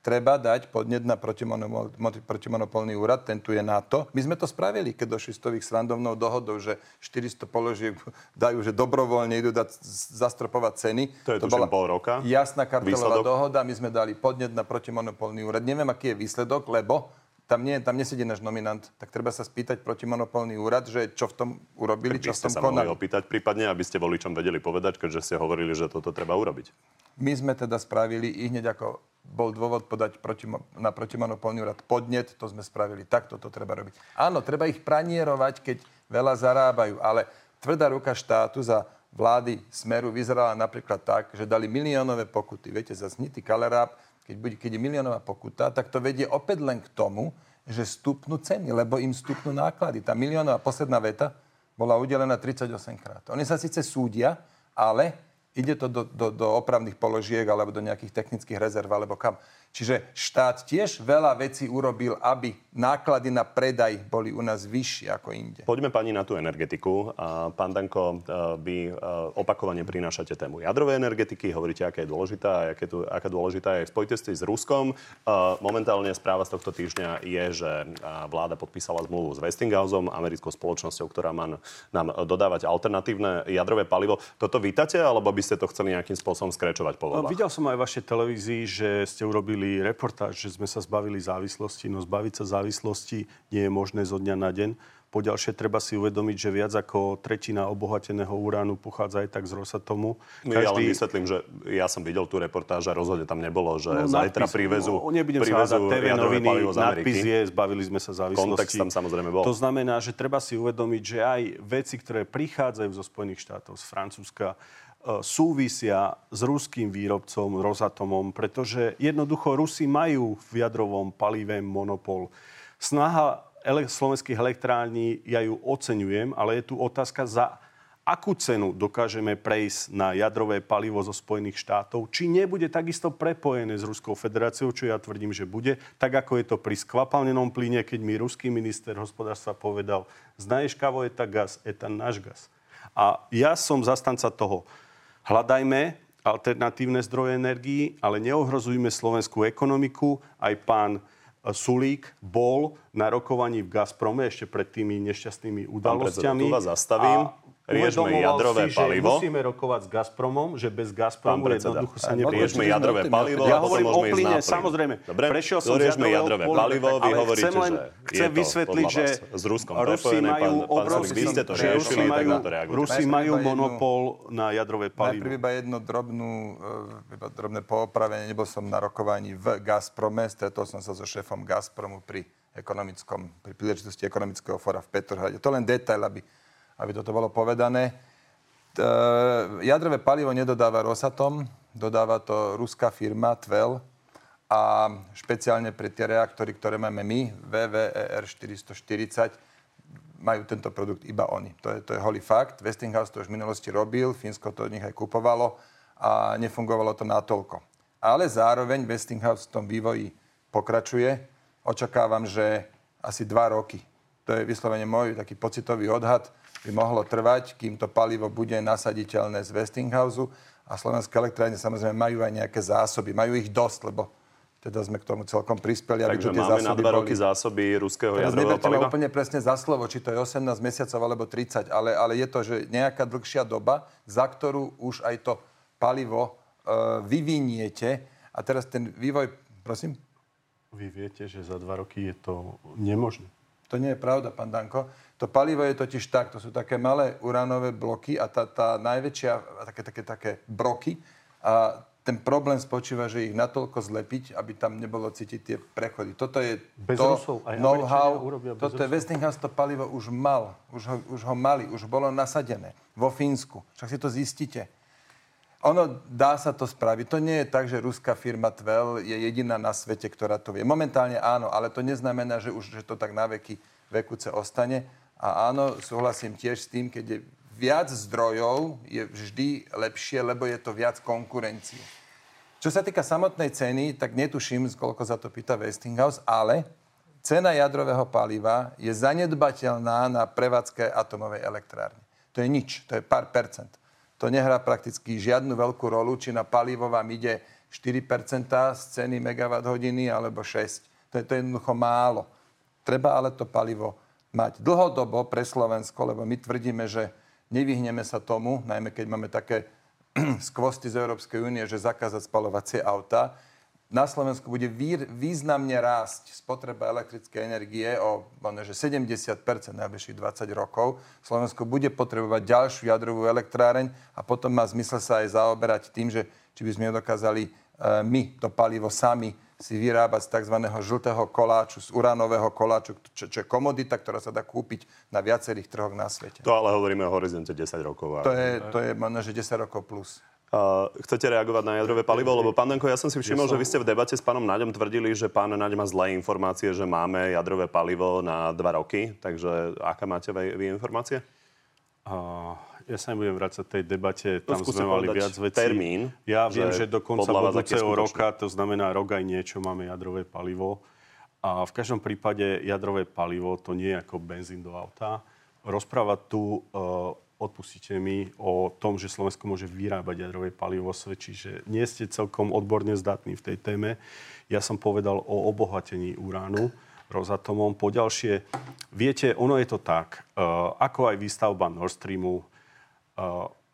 treba dať podnet na protimonopol, mo- protimonopolný úrad, ten tu je na to. My sme to spravili, keď došli s tových srandovnou dohodou, že 400 položiek dajú, že dobrovoľne idú dať z- zastropovať ceny. To je tuším pol roka. Jasná kartelová Výsledok? dohoda, my sme dali podnet na protimonopolný úrad. Neviem, aký je výsledok, lebo tam, nie, tam nesedí náš nominant. Tak treba sa spýtať protimonopolný úrad, že čo v tom urobili, Vy čo v ste tom sa mohli konali. opýtať prípadne, aby ste voličom vedeli povedať, keďže ste hovorili, že toto treba urobiť. My sme teda spravili i hneď ako bol dôvod podať protimo, na protimonopolný úrad podnet, to sme spravili. Takto to treba robiť. Áno, treba ich pranierovať, keď veľa zarábajú, ale tvrdá ruka štátu za vlády Smeru vyzerala napríklad tak, že dali miliónové pokuty. Viete, za snitý kaleráb, keď, bude, keď je miliónová pokuta, tak to vedie opäť len k tomu, že stupnú ceny, lebo im stupnú náklady. Tá miliónová posledná veta bola udelená 38 krát. Oni sa síce súdia, ale ide to do, do, do opravných položiek alebo do nejakých technických rezerv alebo kam. Čiže štát tiež veľa vecí urobil, aby náklady na predaj boli u nás vyššie ako inde. Poďme pani na tú energetiku. Pán Danko, eh, vy eh, opakovane prinášate tému jadrovej energetiky, hovoríte, aká je dôležitá, a aké tu, aká dôležitá je v spojitosti s Ruskom. Eh, Momentálne správa z tohto týždňa je, že vláda podpísala zmluvu s Westinghouseom, americkou spoločnosťou, ktorá má nám dodávať alternatívne jadrové palivo. Toto vítate, alebo by ste to chceli nejakým spôsobom skrečovať po No, voľbách? videl som aj vašej televízii, že ste urobili reportáž, že sme sa zbavili závislosti. No zbaviť sa závislosti nie je možné zo dňa na deň. Poďalšie treba si uvedomiť, že viac ako tretina obohateného uránu pochádza aj tak z Rosatomu. No, Ja len vysvetlím, že ja som videl tú reportáž a rozhodne tam nebolo, že no, zajtra nadpis- privezú, No, nebudem privezú sa TV noviny, nadpis je, zbavili sme sa závislosti. Kontext tam samozrejme bol. To znamená, že treba si uvedomiť, že aj veci, ktoré prichádzajú zo Spojených štátov, z Francúzska, súvisia s ruským výrobcom Rosatomom, pretože jednoducho Rusi majú v jadrovom palive monopol. Snaha ele- slovenských elektrární, ja ju oceňujem, ale je tu otázka za akú cenu dokážeme prejsť na jadrové palivo zo Spojených štátov, či nebude takisto prepojené s Ruskou federáciou, čo ja tvrdím, že bude, tak ako je to pri skvapalnenom plyne, keď mi ruský minister hospodárstva povedal, znaješ, kavo je tak gaz, je ten náš gaz. A ja som zastanca toho, hľadajme alternatívne zdroje energií, ale neohrozujme slovenskú ekonomiku. Aj pán e, Sulík bol na rokovaní v Gazprome ešte pred tými nešťastnými udalosťami. tu vás zastavím. Riešme jadrové si, palivo. Že musíme rokovať s Gazpromom, že bez Gazpromu predseda, jednoducho sa nebude. riešme jadrové palivo. Ja hovorím o plyne, samozrejme. Dobre, Prešiel som jadrového jadrové palivo, vy hovoríte, len, že chcem je to vysvetliť, podľa že s Ruskom Rusi majú obrovský... Sulik, vy ste to že riešili, Rusi tak majú, na to reagujte. Rusi Najprv majú monopol na jadrové Najprv palivo. iba jedno drobnú, eh, iba drobné poopravenie. Nebol som na rokovaní v Gazprome, stretol som sa so šéfom Gazpromu pri ekonomickom, pri príležitosti ekonomického fóra v Petrohrade. To len detail, aby, aby toto bolo povedané. Eh, jadrové palivo nedodáva Rosatom, dodáva to ruská firma Tvel a špeciálne pre tie reaktory, ktoré máme my, VVER 440, majú tento produkt iba oni. To je, to je holý fakt. Westinghouse to už v minulosti robil, Fínsko to od nich aj kupovalo a nefungovalo to natoľko. Ale zároveň Westinghouse v tom vývoji pokračuje. Očakávam, že asi dva roky, to je vyslovene môj taký pocitový odhad, by mohlo trvať, kým to palivo bude nasaditeľné z Westinghouse a slovenské elektrárne samozrejme majú aj nejaké zásoby. Majú ich dosť, lebo teda sme k tomu celkom prispeli, aby Takže tie máme na zásoby dva boli. roky zásoby ruského Teraz jadrového paliva? úplne presne za slovo, či to je 18 mesiacov alebo 30, ale, ale je to, že nejaká dlhšia doba, za ktorú už aj to palivo uh, vyviniete. A teraz ten vývoj, prosím? Vy viete, že za dva roky je to nemožné. To nie je pravda, pán Danko. To palivo je totiž tak, to sú také malé uránové bloky a tá, tá najväčšia, také, také, také broky, a ten problém spočíva, že ich natoľko zlepiť, aby tam nebolo cítiť tie prechody. Toto je Bez to Rusov know-how. Toto je. Westinghouse to palivo už mal. Už ho, už ho mali. Už bolo nasadené. Vo Fínsku. Však si to zistíte. Ono dá sa to spraviť. To nie je tak, že ruská firma Tvel je jediná na svete, ktorá to vie. Momentálne áno, ale to neznamená, že už že to tak na veky vekúce ostane. A áno, súhlasím tiež s tým, keď je viac zdrojov, je vždy lepšie, lebo je to viac konkurencie. Čo sa týka samotnej ceny, tak netuším, koľko za to pýta Westinghouse, ale cena jadrového paliva je zanedbateľná na prevádzke atomovej elektrárne. To je nič, to je pár percent. To nehrá prakticky žiadnu veľkú rolu, či na palivo vám ide 4% z ceny megawatt hodiny alebo 6. To je, to je jednoducho málo. Treba ale to palivo mať dlhodobo pre Slovensko, lebo my tvrdíme, že nevyhneme sa tomu, najmä keď máme také *clears throat* skvosty z Európskej únie, že zakázať spalovacie auta. Na Slovensku bude výr, významne rásť spotreba elektrickej energie o možno, že 70% najbližších 20 rokov. Slovensko bude potrebovať ďalšiu jadrovú elektráreň a potom má zmysel sa aj zaoberať tým, že či by sme nedokázali e, my to palivo sami si vyrábať z tzv. žltého koláču, z uránového koláču, čo, čo je komodita, ktorá sa dá kúpiť na viacerých trhoch na svete. To ale hovoríme o horizonte 10 rokov. A... To je, to je možno, že 10 rokov plus. Uh, chcete reagovať na jadrové palivo? Lebo pán Danko, ja som si všimol, že vy ste v debate s pánom Naďom tvrdili, že pán Naď má zlé informácie, že máme jadrové palivo na dva roky. Takže aká máte vy, vy informácie? A ja sa nebudem vrácať tej debate, No, tam skúste sme mali viac vecí. termín, ja viem, že do konca budúceho roka, to znamená rok aj niečo, máme jadrové palivo. A v každom prípade jadrové palivo to nie je ako benzín do auta. Rozprávať tu, uh, odpustíte mi, o tom, že Slovensko môže vyrábať jadrové palivo, svedčí, že nie ste celkom odborne zdatní v tej téme. Ja som povedal o obohatení uránu. Rosatomom. Poďalšie, viete, ono je to tak, uh, ako aj výstavba Nord Streamu,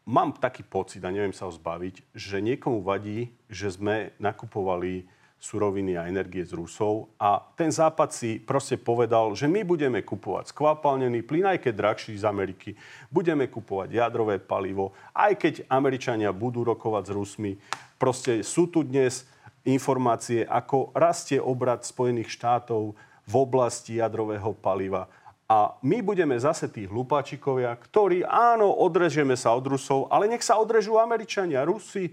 mám taký pocit, a neviem sa ho zbaviť, že niekomu vadí, že sme nakupovali suroviny a energie z Rusov a ten Západ si proste povedal, že my budeme kupovať skvapalnený plyn, aj keď drahší z Ameriky, budeme kupovať jadrové palivo, aj keď Američania budú rokovať s Rusmi. Proste sú tu dnes informácie, ako rastie obrad Spojených štátov v oblasti jadrového paliva. A my budeme zase tí hlupáčikovia, ktorí, áno, odrežeme sa od Rusov, ale nech sa odrežú Američania. Rusi e,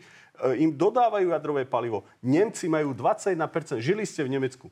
im dodávajú jadrové palivo. Nemci majú 21%. Žili ste v Nemecku.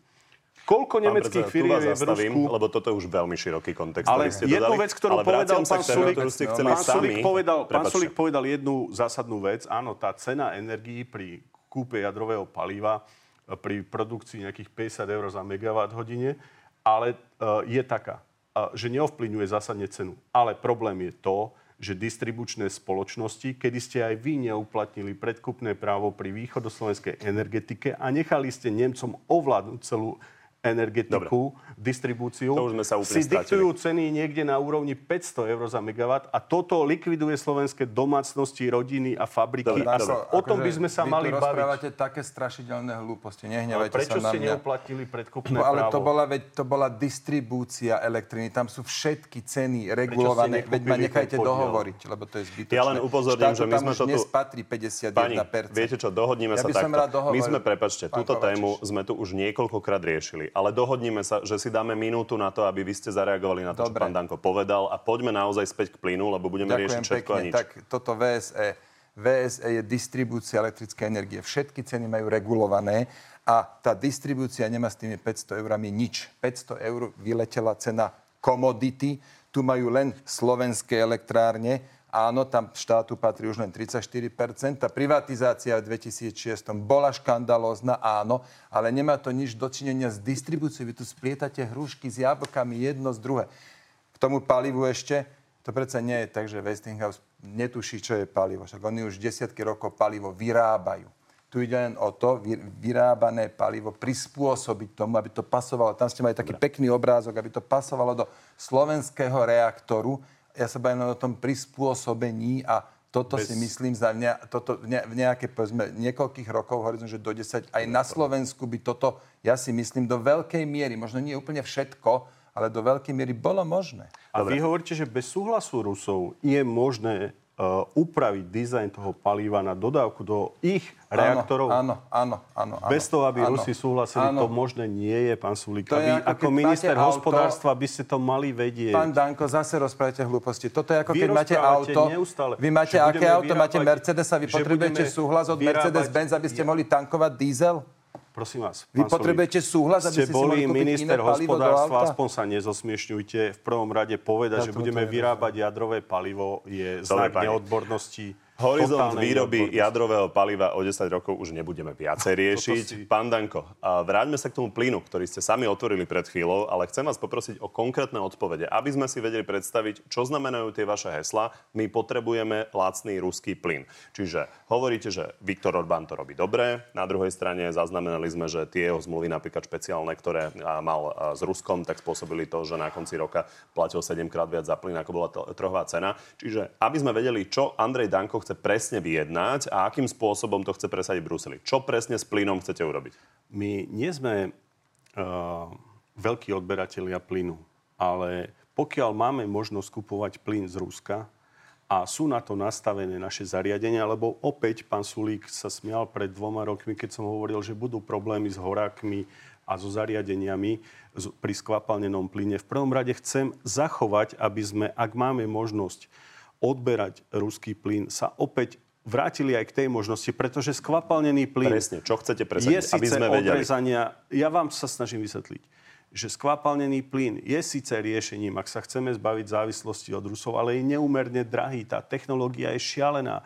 Koľko Pán nemeckých firiem je v Rusku? lebo toto je už veľmi široký kontext, Ale ste jednu dodali. vec, ktorú povedal pán k téme, Sulík, ktorú ste chceli pán. Sulík povedal, pán. Sulík povedal jednu zásadnú vec. Áno, tá cena energií pri kúpe jadrového paliva e, pri produkcii nejakých 50 eur za megawatt hodine, ale uh, je taká, že neovplyvňuje zásadne cenu. Ale problém je to, že distribučné spoločnosti, kedy ste aj vy neuplatnili predkupné právo pri východoslovenskej energetike a nechali ste Nemcom ovládnuť celú energetiku, distribúciu, To už sme sa úplne si stratili. diktujú ceny niekde na úrovni 500 eur za megawatt a toto likviduje slovenské domácnosti, rodiny a fabriky. Dobre, a dobre. o tom by Akože sme sa vy tu mali baviť. rozprávate také strašidelné hlúposti. Nehnevajte prečo sa na ste mňa. neuplatnili predkupné No, ale právo? to bola, veď, to bola distribúcia elektriny. Tam sú všetky ceny regulované. Veď ma nechajte dohovoriť, lebo to je zbytočné. Ja len upozorním, že my sme to tu- patrí 51%. Pani, viete čo, dohodníme Ja sa by takto. My sme, prepačte, túto tému sme tu už niekoľkokrát riešili, ale dohodníme sa, že si dáme minútu na to, aby vy ste zareagovali na to, čo Dobre. pán Danko povedal a poďme naozaj späť k plynu, lebo budeme riešiť Ďakujem všetko a pekne. nič. Tak toto VSE. VSE je distribúcia elektrickej energie. Všetky ceny majú regulované a tá distribúcia nemá s tými 500 eurami nič. 500 eur vyletela cena komodity. Tu majú len slovenské elektrárne. Áno, tam štátu patrí už len 34%. Tá privatizácia v 2006 bola škandalózna, áno, ale nemá to nič dočinenia s distribúciou. Vy tu splietate hrušky s jablkami jedno z druhé. K tomu palivu ešte, to predsa nie je tak, že Westinghouse netuší, čo je palivo. Však oni už desiatky rokov palivo vyrábajú. Tu ide len o to, vy- vyrábané palivo prispôsobiť tomu, aby to pasovalo. Tam ste mali taký pekný obrázok, aby to pasovalo do slovenského reaktoru. Ja sa bavím o tom prispôsobení a toto Bez- si myslím za ne, toto v, ne, v nejaké, povedzme, niekoľkých rokov, horizont, že do 10, aj na Slovensku by toto, ja si myslím, do veľkej miery, možno nie úplne všetko, ale do veľkej miery bolo možné. A vy hovoríte, že bez súhlasu Rusov je možné upraviť dizajn toho paliva na dodávku do ich reaktorov. Áno, áno, áno. áno Bez toho, aby áno, Rusi súhlasili, áno. to možné nie je, pán Sulík. To je ako ako minister auto- hospodárstva by ste to mali vedieť. Pán Danko, zase rozprávate hlúposti. Toto je ako Vy keď máte auto. neustále, Vy máte aké auto? Máte Mercedes a vy potrebujete súhlas od Mercedes-Benz, aby ste mohli tankovať diesel? Prosím vás. Vy potrebujete súhlas, aby ste ste si boli minister iné palivo do hospodárstva, auta? aspoň sa nezosmiešňujte. V prvom rade povedať, Ja že budeme vyrábať jadrové palivo je Dobre, znak pani. neodbornosti. Horizont výroby jadrového paliva o 10 rokov už nebudeme viacej *laughs* riešiť. si- Pán Danko, vráťme sa k tomu plynu, ktorý ste sami otvorili pred chvíľou, ale chcem vás poprosiť o konkrétne odpovede, aby sme si vedeli predstaviť, čo znamenajú tie vaše hesla. My potrebujeme lacný ruský plyn. Čiže hovoríte, že Viktor Orbán to robí dobre, na druhej strane zaznamenali sme, že tie jeho zmluvy, napríklad špeciálne, ktoré mal s Ruskom, tak spôsobili to, že na konci roka platil 7 krát viac za plyn, ako bola trhová cena. Čiže aby sme vedeli, čo Andrej Danko chce presne vyjednať a akým spôsobom to chce presadiť v Bruseli. Čo presne s plynom chcete urobiť? My nie sme uh, veľkí odberatelia plynu, ale pokiaľ máme možnosť kupovať plyn z Ruska a sú na to nastavené naše zariadenia, lebo opäť pán Sulík sa smial pred dvoma rokmi, keď som hovoril, že budú problémy s horákmi a so zariadeniami pri skvapalnenom plyne. V prvom rade chcem zachovať, aby sme, ak máme možnosť odberať ruský plyn, sa opäť vrátili aj k tej možnosti, pretože skvapalnený plyn Presne, čo chcete je presadiť, aby síce sme vedeli. odrezania, ja vám sa snažím vysvetliť, že skvapalnený plyn je síce riešením, ak sa chceme zbaviť závislosti od Rusov, ale je neúmerne drahý. Tá technológia je šialená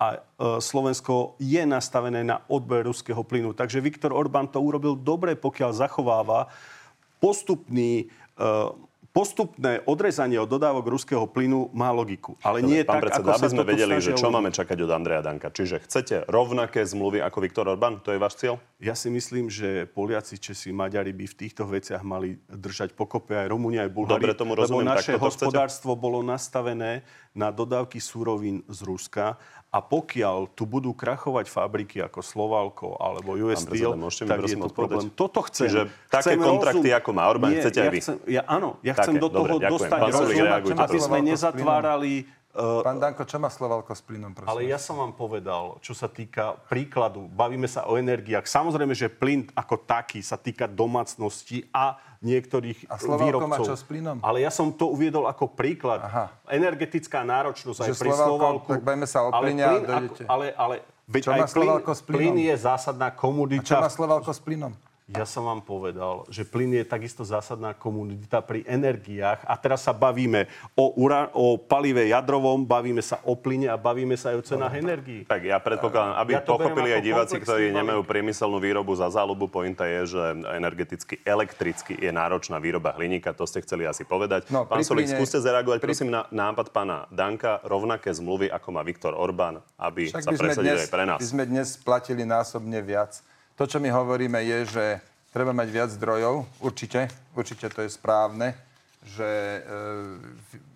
a e, Slovensko je nastavené na odber ruského plynu. Takže Viktor Orbán to urobil dobre, pokiaľ zachováva postupný e, postupné odrezanie od dodávok ruského plynu má logiku. Ale nie Pán tak, predseda, ako aby sme vedeli, že čo máme čakať od Andreja Danka. Čiže chcete rovnaké zmluvy ako Viktor Orbán? To je váš cieľ? Ja si myslím, že Poliaci, Česi, Maďari by v týchto veciach mali držať pokope aj Rumúni, aj Bulhári. Dobre, tomu rozumiem. Lebo naše to chcete? hospodárstvo bolo nastavené na dodávky súrovín z Ruska a pokiaľ tu budú krachovať fabriky ako Slovalko alebo US Pán Steel, tak je to problém. Toto chcem. Čiže také Chcem kontrakty, rozum- ako má Orbán, Nie, chcete aj ja vy? Chcem, ja, áno, ja Také, chcem do dobre, toho ďakujem. dostať rozum, aby sme nezatvárali uh, Pán Danko, čo má Slovalko s plynom, prosím? ale ja som vám povedal, čo sa týka príkladu, bavíme sa o energiách. Samozrejme, že plyn ako taký sa týka domácnosti a niektorých A Slovalko má výrobcov. čo s plynom? Ale ja som to uviedol ako príklad. Aha. Energetická náročnosť aj Že pri Slovalko- Slovalku. tak bavíme sa o ale plyne a plyn dojdete. ako, ale, ale veď Čo aj má plyn, Slovalko s plynom? plyn je zásadná A čo komodita. má Slovalko s plynom? Ja som vám povedal, že plyn je takisto zásadná komunita pri energiách a teraz sa bavíme o, ura, o palive jadrovom, bavíme sa o plyne a bavíme sa aj o cenách energií. Tak ja predpokladám, aby Ja pochopili aj diváci, ktorí balík. nemajú priemyselnú výrobu za záľubu. Pointa je, že energeticky, elektricky je náročná výroba hliníka. To ste chceli asi povedať. No, Pán Solík, plyne- skúste zareagovať pri- prosím na nápad pána Danka. Rovnaké zmluvy, ako má Viktor Orbán, aby Však sa presadili dnes, aj pre nás. by sme dnes platili násobne viac. To, čo my hovoríme, je, že treba mať viac zdrojov. Určite, určite to je správne, že e,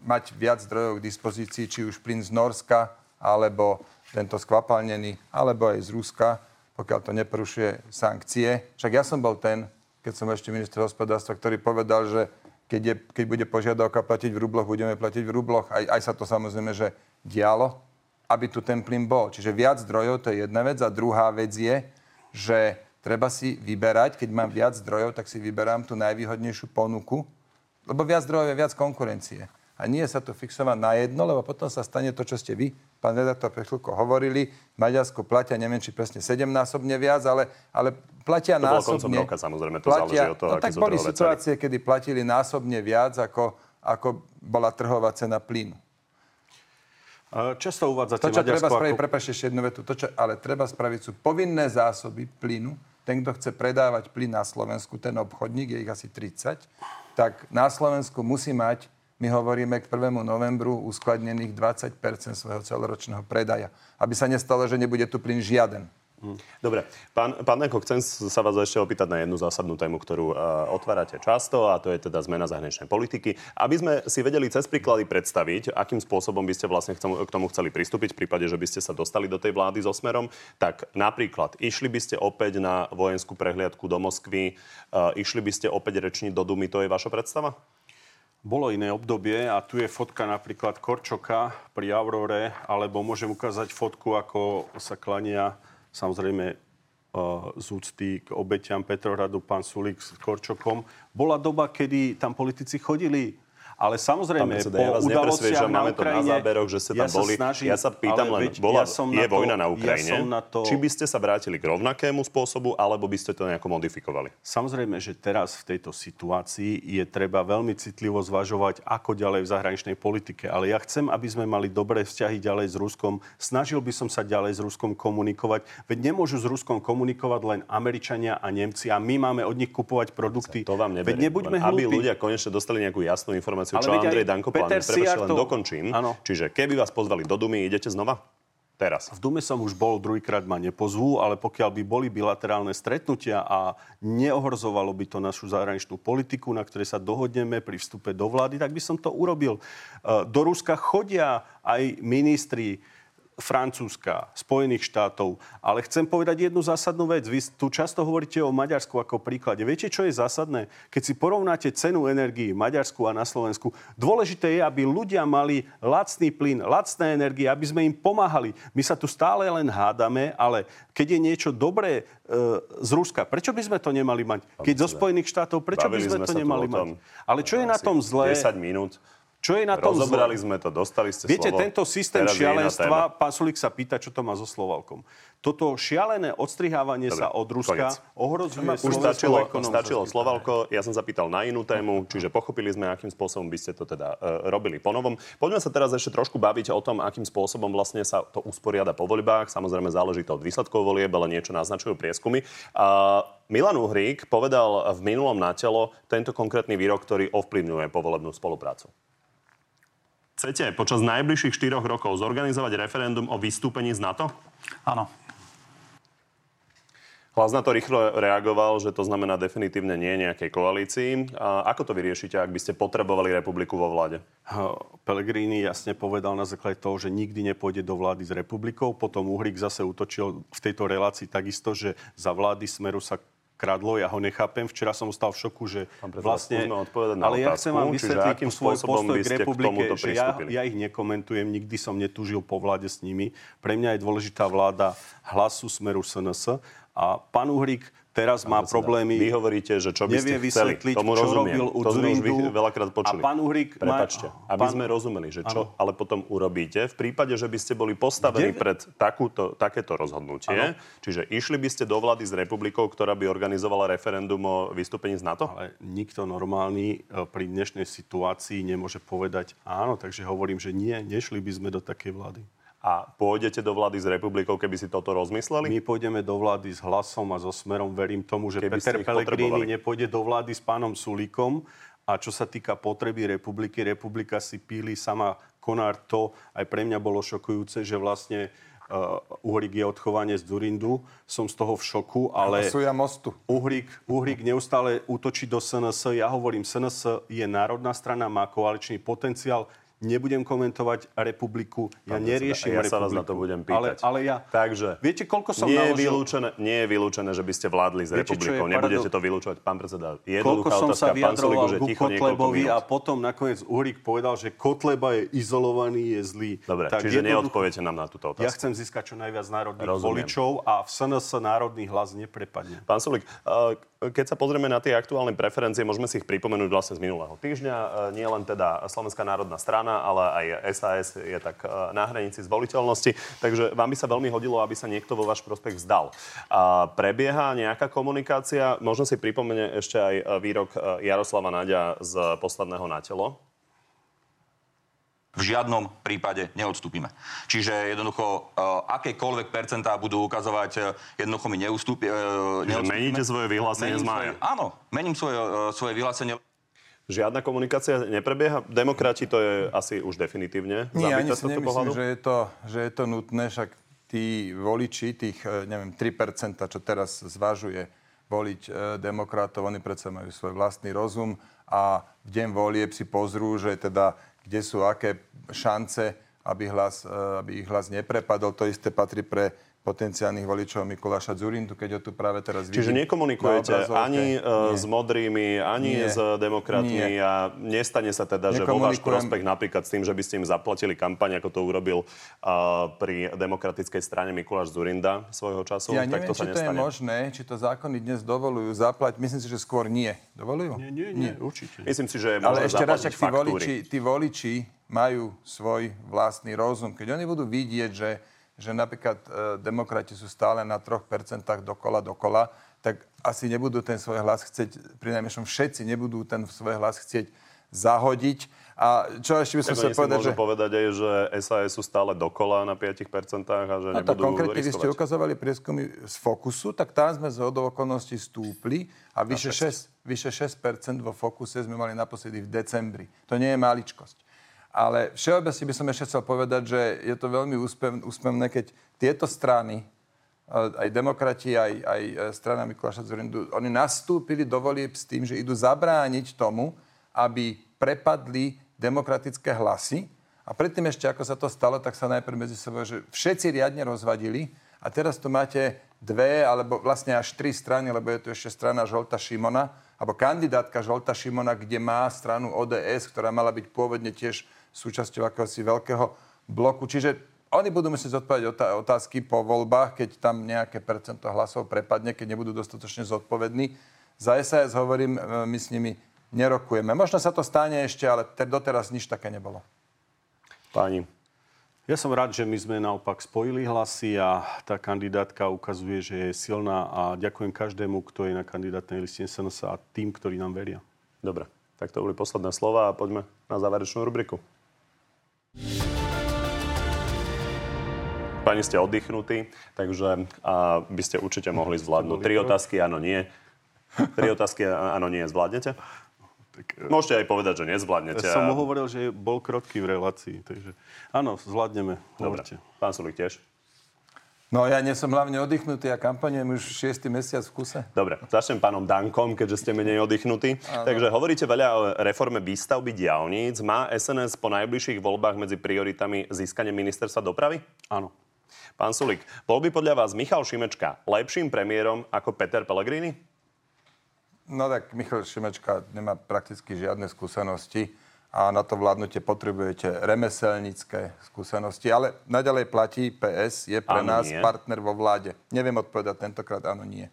mať viac zdrojov k dispozícii, či už plyn z Norska, alebo tento skvapalnený, alebo aj z Ruska, pokiaľ to neporušuje sankcie. Však ja som bol ten, keď som ešte minister hospodárstva, ktorý povedal, že keď, je, keď bude požiadavka platiť v rubloch, budeme platiť v rubloch. Aj, aj sa to samozrejme, že dialo aby tu ten plyn bol. Čiže viac zdrojov, to je jedna vec. A druhá vec je, že treba si vyberať, keď mám viac zdrojov, tak si vyberám tú najvýhodnejšiu ponuku, lebo viac zdrojov je viac konkurencie. A nie sa to fixovať na jedno, lebo potom sa stane to, čo ste vy, pán redaktor, pre chvíľku hovorili. V Maďarsku platia, neviem, či presne sedemnásobne viac, ale, ale platia To násobne. koncom roka, samozrejme, to záleží od toho, no, tak boli ceny. situácie, kedy platili násobne viac, ako, ako bola trhová cena plynu. Často uvádzate To, čo treba Maďarsko spraviť, ako... prepáčte ešte jednu vetu, to, čo ale treba spraviť, sú povinné zásoby plynu. Ten, kto chce predávať plyn na Slovensku, ten obchodník, je ich asi 30, tak na Slovensku musí mať, my hovoríme k 1. novembru, uskladnených 20% svojho celoročného predaja. Aby sa nestalo, že nebude tu plyn žiaden. Dobre, pán, pán Denko, chcem sa vás ešte opýtať na jednu zásadnú tému, ktorú uh, otvárate často, a to je teda zmena zahraničnej politiky. Aby sme si vedeli cez príklady predstaviť, akým spôsobom by ste vlastne k tomu chceli pristúpiť, v prípade, že by ste sa dostali do tej vlády so smerom, tak napríklad išli by ste opäť na vojenskú prehliadku do Moskvy, uh, išli by ste opäť rečniť do Dumy, to je vaša predstava? bolo iné obdobie a tu je fotka napríklad Korčoka pri Aurore, alebo môžem ukázať fotku, ako sa klania samozrejme e, z úcty k obeťam Petrohradu, pán Sulík s Korčokom. Bola doba, kedy tam politici chodili ale samozrejme, predseda, po ja vás udalostiach na máme Ukrajine... to na záberoch, že ste tam ja sa boli. Snažím, ja sa pýtam len, veď, bola, ja som je na to, vojna na Ukrajine. Ja som na to... Či by ste sa vrátili k rovnakému spôsobu, alebo by ste to nejako modifikovali? Samozrejme, že teraz v tejto situácii je treba veľmi citlivo zvažovať, ako ďalej v zahraničnej politike. Ale ja chcem, aby sme mali dobré vzťahy ďalej s Ruskom. Snažil by som sa ďalej s Ruskom komunikovať. Veď nemôžu s Ruskom komunikovať len Američania a Nemci a my máme od nich kupovať produkty. To vám neberiem. Veď nebuďme Len aby hlúpi. ľudia konečne dostali nejakú jasnú informáciu, Ale čo Andrej Danko plánuje. Siar len dokončím. Áno. Čiže keby vás pozvali do Dumy, idete znova? Teraz. V Dume som už bol, druhýkrát ma nepozvú, ale pokiaľ by boli bilaterálne stretnutia a neohrozovalo by to našu zahraničnú politiku, na ktorej sa dohodneme pri vstupe do vlády, tak by som to urobil. E, Do Ruska chodia aj ministri Francúzska, Spojených štátov. Ale chcem povedať jednu zásadnú vec. Vy tu často hovoríte o Maďarsku ako príklade. Viete, čo je zásadné? Keď si porovnáte cenu energii v Maďarsku a na Slovensku, dôležité je, aby ľudia mali lacný plyn, lacné energie, aby sme im pomáhali. My sa tu stále len hádame, ale keď je niečo dobré e, z Ruska, prečo by sme to nemali mať? Keď zo Spojených štátov, prečo Bavili by sme sme to nemali mať? Ale čo je na tom zlé? 10 minút. Čo je na tom Rozobrali zlé? sme to, dostali ste Viete, slovo. tento systém Teraz šialenstva, pán Sulik sa pýta, čo to má so Slovalkom. Toto šialené odstrihávanie Dobre, sa od Ruska koniec. ohrozuje Už stačilo, stačilo Slovalko, ja som zapýtal na inú tému, čiže pochopili sme, akým spôsobom by ste to teda e, robili po novom. Poďme sa teraz ešte trošku baviť o tom, akým spôsobom vlastne sa to usporiada po voľbách. Samozrejme záleží to od výsledkov volieb, ale niečo naznačujú prieskumy. A Milan Uhrík povedal v minulom na telo tento konkrétny výrok, ktorý ovplyvňuje povolebnú spoluprácu. Chcete počas najbližších 4 rokov zorganizovať referendum o vystúpení z NATO? Áno. Hlas na to rýchlo reagoval, že to znamená definitívne nie nejakej koalícii. A ako to vyriešite, ak by ste potrebovali republiku vo vláde? Pellegrini jasne povedal na základe toho, že nikdy nepôjde do vlády s republikou. Potom Uhrík zase útočil v tejto relácii takisto, že za vlády Smeru sa kradlo, ja ho nechápem. Včera som stal v šoku, že vlastne... na ale ja otázku, chcem vám vysvetliť akým svoj postoj k republike, že ja, ja ich nekomentujem, nikdy som netúžil po vláde s nimi. Pre mňa je dôležitá vláda hlasu Smeru SNS a pán Uhrík teraz má problémy... Vy hovoríte, že čo by ste chceli. vysvetliť, Tomu čo rozumiem. robil to už vy veľakrát počuli. A pán Uhrík má- Prepačte, aby pán- sme rozumeli, že čo Áno. ale potom urobíte v prípade, že by ste boli postavení Kde- pred takúto, takéto rozhodnutie. Áno. Čiže išli by ste do vlády s republikou, ktorá by organizovala referendum o vystúpení z NATO? Ale nikto normálny e, pri dnešnej situácii nemôže povedať áno, takže hovorím, že nie, nešli by sme do takej vlády. A pôjdete do vlády s republikou, keby si toto rozmysleli? My pôjdeme do vlády s hlasom a so smerom. Verím tomu, že Keby Peter Pellegrini nepôjde do vlády s pánom Sulíkom. A čo sa týka potreby republiky, republika si píli sama Konár to. Aj pre mňa bolo šokujúce, že vlastne uh, Uhrík je odchovanie z Durindu. Som z toho v šoku, ale... Mostu. Uhrík, Uhrík neustále útočí do SNS. Ja hovorím, SNS je národná strana, má koaličný potenciál. Nebudem komentovať republiku. Ja Pán neriešim predseda, ja sa vás republiku. na to budem Ale, pýtať. ale ja... Takže Viete, koľko som nie, je naložil? vylúčené, nie je vylúčené, že by ste vládli s Viete, je republikou. Nebudete to vylúčovať, pán predseda. Koľko som otázka. sa vyjadroval je ku Kotlebovi a potom nakoniec Uhrík povedal, že Kotleba je izolovaný, je zlý. Dobre, Tak čiže jednoducho- neodpoviete nám na túto otázku. Ja chcem získať čo najviac národných Rozumiem. voličov a v SNS národný hlas neprepadne. Pán Sulik, eh, keď sa pozrieme na tie aktuálne preferencie, môžeme si ich pripomenúť vlastne z minulého týždňa. Eh, Nie len teda Slovenská národná strana, ale aj SAS je tak eh, na hranici zvoliteľnosti. Takže vám by sa veľmi hodilo, aby sa niekto vo váš prospech vzdal. A prebieha nejaká komunikácia? Možno si pripomene ešte aj eh, výrok eh, Jaroslava Naďa z posledného na telo. v žiadnom prípade neodstúpime. Čiže jednoducho, akékoľvek percentá budú ukazovať, jednoducho my neustúpi, Čiže meníte svoje vyhlásenie z mája. svoje, áno, mením svoje, svoje vyhlásenie. Žiadna komunikácia neprebieha? Demokrati to je asi už definitívne Nie, ani si nemyslím, pohľadu? že je, to, že je to nutné, však tí voliči, tých, e, neviem, 3%, čo teraz zvažuje voliť e, demokratov, oni predsa majú svoj vlastný rozum a v deň volieb si pozrú, že teda kde sú aké šance, aby, hlas, e, aby ich hlas neprepadol. To isté patrí pre potenciálnych voličov Mikuláša Zurindu, keď ho tu práve teraz vidím. Čiže nekomunikujete ani uh, s modrými, ani Nie. s demokratmi Nie. a nestane sa teda, že vo váš prospech napríklad s tým, že by ste im zaplatili kampaň, ako to urobil uh, pri demokratickej strane Mikuláš Zurinda svojho času, Ja tak neviem, to sa či to je nestane. možné, či to zákony dnes dovolujú zaplať. Myslím si, že skôr nie. Dovolujú? Nie, nie, nie, určite. Myslím si, že je Ale možné ešte raz, tí voliči, tí voliči majú svoj vlastný rozum. Keď oni budú vidieť, že, že napríklad e, demokrati sú stále na 3% dokola, dokola, tak asi nebudú ten svoj hlas chcieť, pri najmenšom všetci nebudú ten svoj hlas chcieť zahodiť. A čo ešte by som chcel povedať, že... povedať aj, že SAS sú stále dokola na 5% a že No nebudú konkrétne, vy ste riskovať. ukazovali prieskumy z Fokusu, tak tam sme z okolností stúpli a vyše 6, vyše 6% vo Fokuse sme mali naposledy v decembri. To nie je maličkosť. Ale všeobecne by som ešte chcel povedať, že je to veľmi úspev, úspevné, keď tieto strany, aj demokrati, aj, aj eh, strana Mikuláša Zurindu, oni nastúpili do volieb s tým, že idú zabrániť tomu, aby prepadli demokratické hlasy. A predtým ešte, ako sa to stalo, tak sa najprv medzi sebou, že všetci riadne rozvadili. A teraz tu máte dve, alebo vlastne až tri strany, lebo je tu ešte strana Žolta Šimona, alebo kandidátka Žolta Šimona, kde má stranu ODS, ktorá mala byť pôvodne tiež súčasťou akéhosi veľkého bloku. Čiže oni budú musieť zodpovedať otá- otázky po voľbách, keď tam nejaké percento hlasov prepadne, keď nebudú dostatočne zodpovední. Za SAS hovorím, e, my s nimi nerokujeme. Možno sa to stane ešte, ale te- doteraz nič také nebolo. Páni, Ja som rád, že my sme naopak spojili hlasy a tá kandidátka ukazuje, že je silná a ďakujem každému, kto je na kandidátnej listine SNS a tým, ktorí nám veria. dobre. Tak to boli posledné slova a poďme na záverečnú rubriku. Pani, ste oddychnutí, takže a, by ste určite mohli zvládnuť. Tri otázky, áno, nie. Tri otázky, áno, nie. Zvládnete? Môžete aj povedať, že nezvládnete. Ja som mu hovoril, že bol krotký v relácii, takže áno, zvládneme. Dobre. Hovorte. Pán Sulik tiež? No ja nie som hlavne oddychnutý a kampaňujem už 6. mesiac v kuse. Dobre, začnem pánom Dankom, keďže ste menej oddychnutí. Takže hovoríte veľa o reforme výstavby diálnic. Má SNS po najbližších voľbách medzi prioritami získanie ministerstva dopravy? Áno. Pán Sulik, bol by podľa vás Michal Šimečka lepším premiérom ako Peter Pellegrini? No tak Michal Šimečka nemá prakticky žiadne skúsenosti a na to vládnutie potrebujete remeselnícke skúsenosti, ale naďalej platí PS, je pre Áno, nás nie. partner vo vláde. Neviem odpovedať tentokrát áno, nie.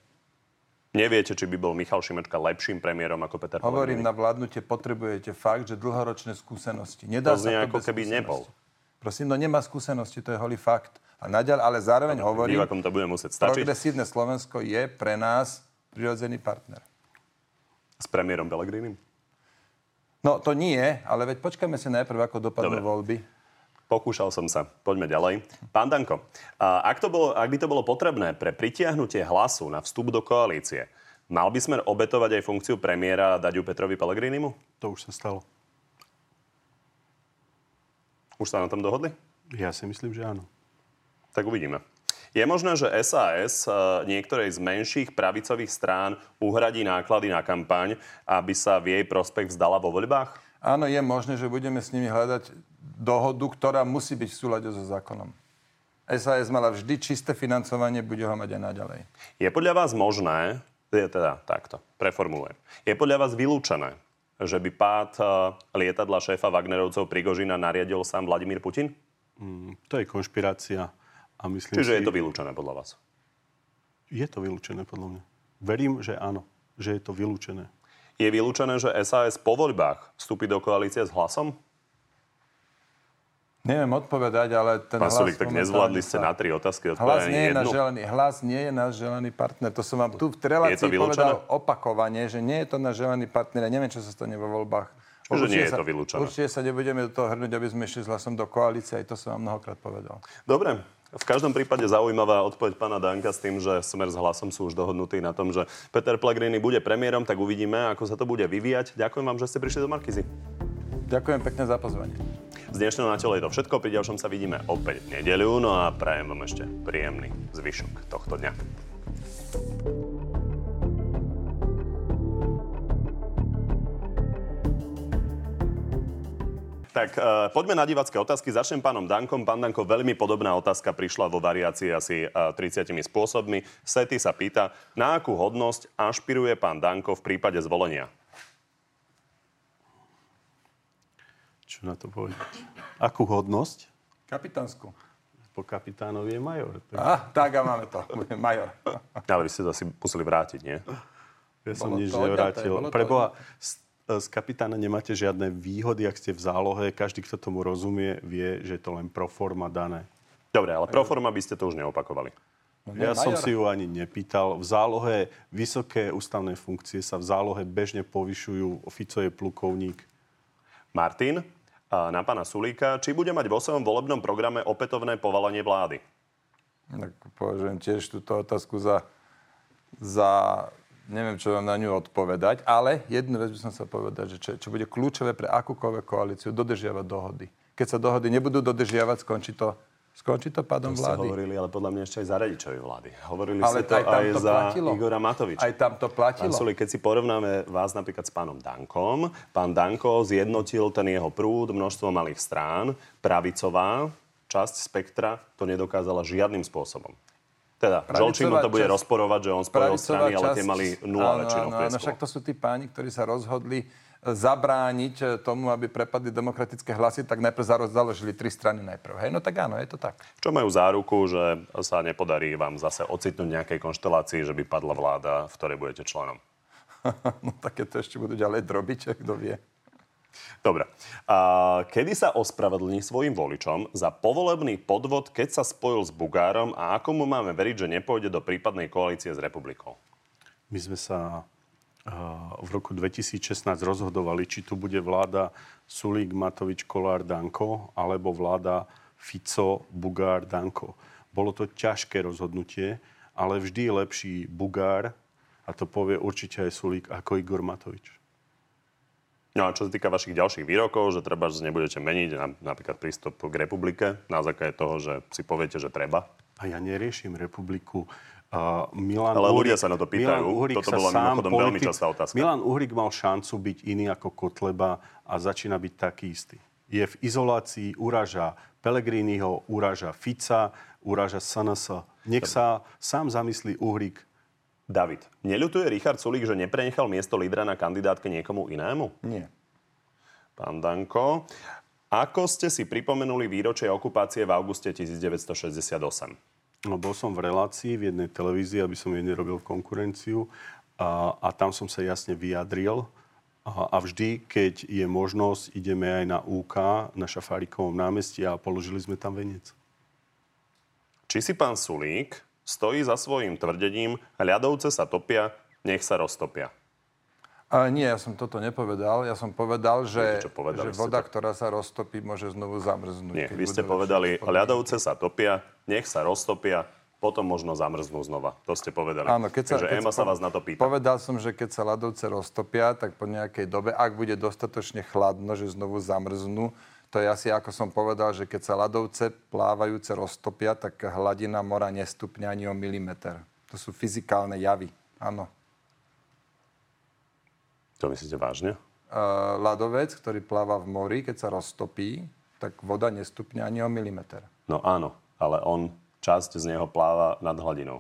Neviete, či by bol Michal Šimečka lepším premiérom ako Peter Hovorím, Pellegrini? na vládnutie potrebujete fakt, že dlhoročné skúsenosti. Nedá To sa ako bez keby nebol. Prosím, no nemá skúsenosti, to je holý fakt. A naďal, ale zároveň hovorím, Divakom to bude musieť stačiť. progresívne Slovensko je pre nás prirodzený partner. S premiérom Pellegrinim? No to nie, ale veď počkajme si najprv, ako dopadnú Dobre. voľby. Pokúšal som sa. Poďme ďalej. Pán Danko, a ak, to bolo, ak by to bolo potrebné pre pritiahnutie hlasu na vstup do koalície, mal by sme obetovať aj funkciu premiéra a dať ju Petrovi Pellegrinimu? To už sa stalo. Už sa na tom dohodli? Ja si myslím, že áno. Tak uvidíme. Je možné, že SAS e, niektorej z menších pravicových strán uhradí náklady na kampaň, aby sa v jej prospech vzdala vo voľbách? Áno, je možné, že budeme s nimi hľadať dohodu, ktorá musí byť v súlade so zákonom. SAS mala vždy čisté financovanie, bude ho mať aj naďalej. Je podľa vás možné, je teda takto, preformulujem, je podľa vás vylúčené, že by pád e, lietadla šéfa Wagnerovcov Prigožina nariadil sám Vladimír Putin? Mm, To je konšpirácia a myslím Čiže si... je to vylúčené podľa vás? Je to vylúčené, podľa mňa. Verím, že áno, že je to vylúčené. Je vylúčené, že SAS po voľbách vstúpi do koalície s hlasom? Neviem odpovedať, ale ten Pán hlas... Sulik, tak nezvládli ste na tri otázky, Hlas nie, je jednu. želený, hlas nie je náš želený partner. To som vám tu v relácii povedal opakovane, že nie je to náš želený partner. Ja neviem, čo sa stane vo voľbách. Čiže nie je sa, to vylúčené. Určite sa nebudeme do toho hrnúť, aby sme išli s hlasom do koalície. Aj to som vám mnohokrát povedal. Dobre. V každom prípade zaujímavá odpoveď pána Danka s tým, že Smer s hlasom sú už dohodnutí na tom, že Peter Pellegrini bude premiérom, tak uvidíme, ako sa to bude vyvíjať. Ďakujem vám, že ste prišli do Markizy. Ďakujem pekne za pozvanie. Z dnešného na telo je to všetko. Pri ďalšom sa vidíme opäť v nedeľu. No a prajem vám ešte príjemný zvyšok tohto dňa. Tak uh, poďme na divacké otázky. Začnem pánom Dankom. Pán Danko, veľmi podobná otázka prišla vo variácii asi uh, 30 spôsobmi. Sety sa pýta, na akú hodnosť ašpiruje pán Danko v prípade zvolenia? Čo na to povedať? Akú hodnosť? Kapitánsku. Po kapitánovi je major. Tak A, tak a máme to. Major. Ale vy ste to asi museli vrátiť, nie? ja som Bolo nič to nevrátil. Preboha, z, z kapitána nemáte žiadne výhody, ak ste v zálohe. Každý, kto tomu rozumie, vie, že je to len pro forma dané. Dobre, ale pro forma by ste to už neopakovali. No, Ja som si ju ani nepýtal. V zálohe vysoké ústavné funkcie sa v zálohe bežne povyšujú. Fico je plukovník. Martin, a na pána Sulíka, či bude mať vo svojom volebnom programe opätovné povalenie vlády? Tak považujem tiež túto otázku za, za neviem, čo vám na ňu odpovedať, ale jednu vec by som sa povedať, že čo, čo bude kľúčové pre akúkoľvek koalíciu, dodržiavať dohody. Keď sa dohody nebudú dodržiavať, skončí to, skončí to pádom To vlády. hovorili, ale podľa mňa ešte aj za Radičovej vlády. Hovorili Ale ste to aj aj to za platilo. Igora Matoviča. Aj tam to platilo. Pán Sulík, keď si porovnáme vás napríklad s pánom Dankom, pán Danko zjednotil ten jeho prúd, množstvo malých strán, pravicová časť spektra to nedokázala žiadnym spôsobom. Teda, Žolčín to bude časť- rozporovať, že on spojil strany, ale tie časť- mali nula áno, väčšinou áno, áno, prieskumu. však to sú tí páni, ktorí sa rozhodli e, zabrániť e, tomu, aby prepadli demokratické hlasy, tak najprv založili tri strany najprv. Hej, no tak áno, je to tak. Čo majú záruku, že sa nepodarí vám zase ocitnúť nejakej konštelácii, že by padla vláda, v ktorej budete členom? *laughs* no také to ešte budú ďalej drobiť, *laughs* kto vie. Dobre. A kedy sa ospravedlní svojim voličom za povolebný podvod, keď sa spojil s Bugárom a ako mu máme veriť, že nepôjde do prípadnej koalície s republikou? My sme sa uh, v roku 2016 rozhodovali, či tu bude vláda Sulík, Matovič, Kolár, Danko, alebo vláda Fico, Bugár, Danko. Bolo to ťažké rozhodnutie, ale vždy lepší Bugár, a to povie určite aj Sulík, ako Igor Matovič. No a čo sa týka vašich ďalších výrokov, že treba, že nebudete meniť na, napríklad prístup k republike na základe toho, že si poviete, že treba. A ja neriešim republiku. Uh, Milan Ale ľudia Uhrík- sa na to pýtajú. Milan Uhrík Toto bola mimochodom veľmi častá otázka. Milan Uhrík mal šancu byť iný ako Kotleba a začína byť taký istý. Je v izolácii, uraža Pellegriniho, uraža Fica, uraža SNS. Nech sa sám zamyslí Uhrík. David, neľutuje Richard Sulík, že neprenechal miesto lídra na kandidátke niekomu inému? Nie. Pán Danko, ako ste si pripomenuli výročie okupácie v auguste 1968? No, bol som v relácii v jednej televízii, aby som jej nerobil konkurenciu a, a tam som sa jasne vyjadril. A, a vždy, keď je možnosť, ideme aj na UK, na Šafárikovom námestí a položili sme tam veniec. Či si pán Sulík stojí za svojím tvrdením, ľadovce sa topia, nech sa roztopia? A nie, ja som toto nepovedal. Ja som povedal, že, povedali že voda, to? ktorá sa roztopí, môže znovu zamrznúť. Nie, vy ste povedali, ľadovce sa topia, nech sa roztopia, potom možno zamrznú znova. To ste povedali. Áno, keď sa, Takže keď Ema sa vás na to pýta. Povedal som, že keď sa ľadovce roztopia, tak po nejakej dobe, ak bude dostatočne chladno, že znovu zamrznú, to je asi ako som povedal, že keď sa ľadovce plávajúce roztopia, tak hladina mora nestupne ani o milimeter. To sú fyzikálne javy. Áno. To myslíte vážne? Uh, ľadovec, ktorý pláva v mori, keď sa roztopí, tak voda nestupne ani o milimeter. No áno, ale on časť z neho pláva nad hladinou.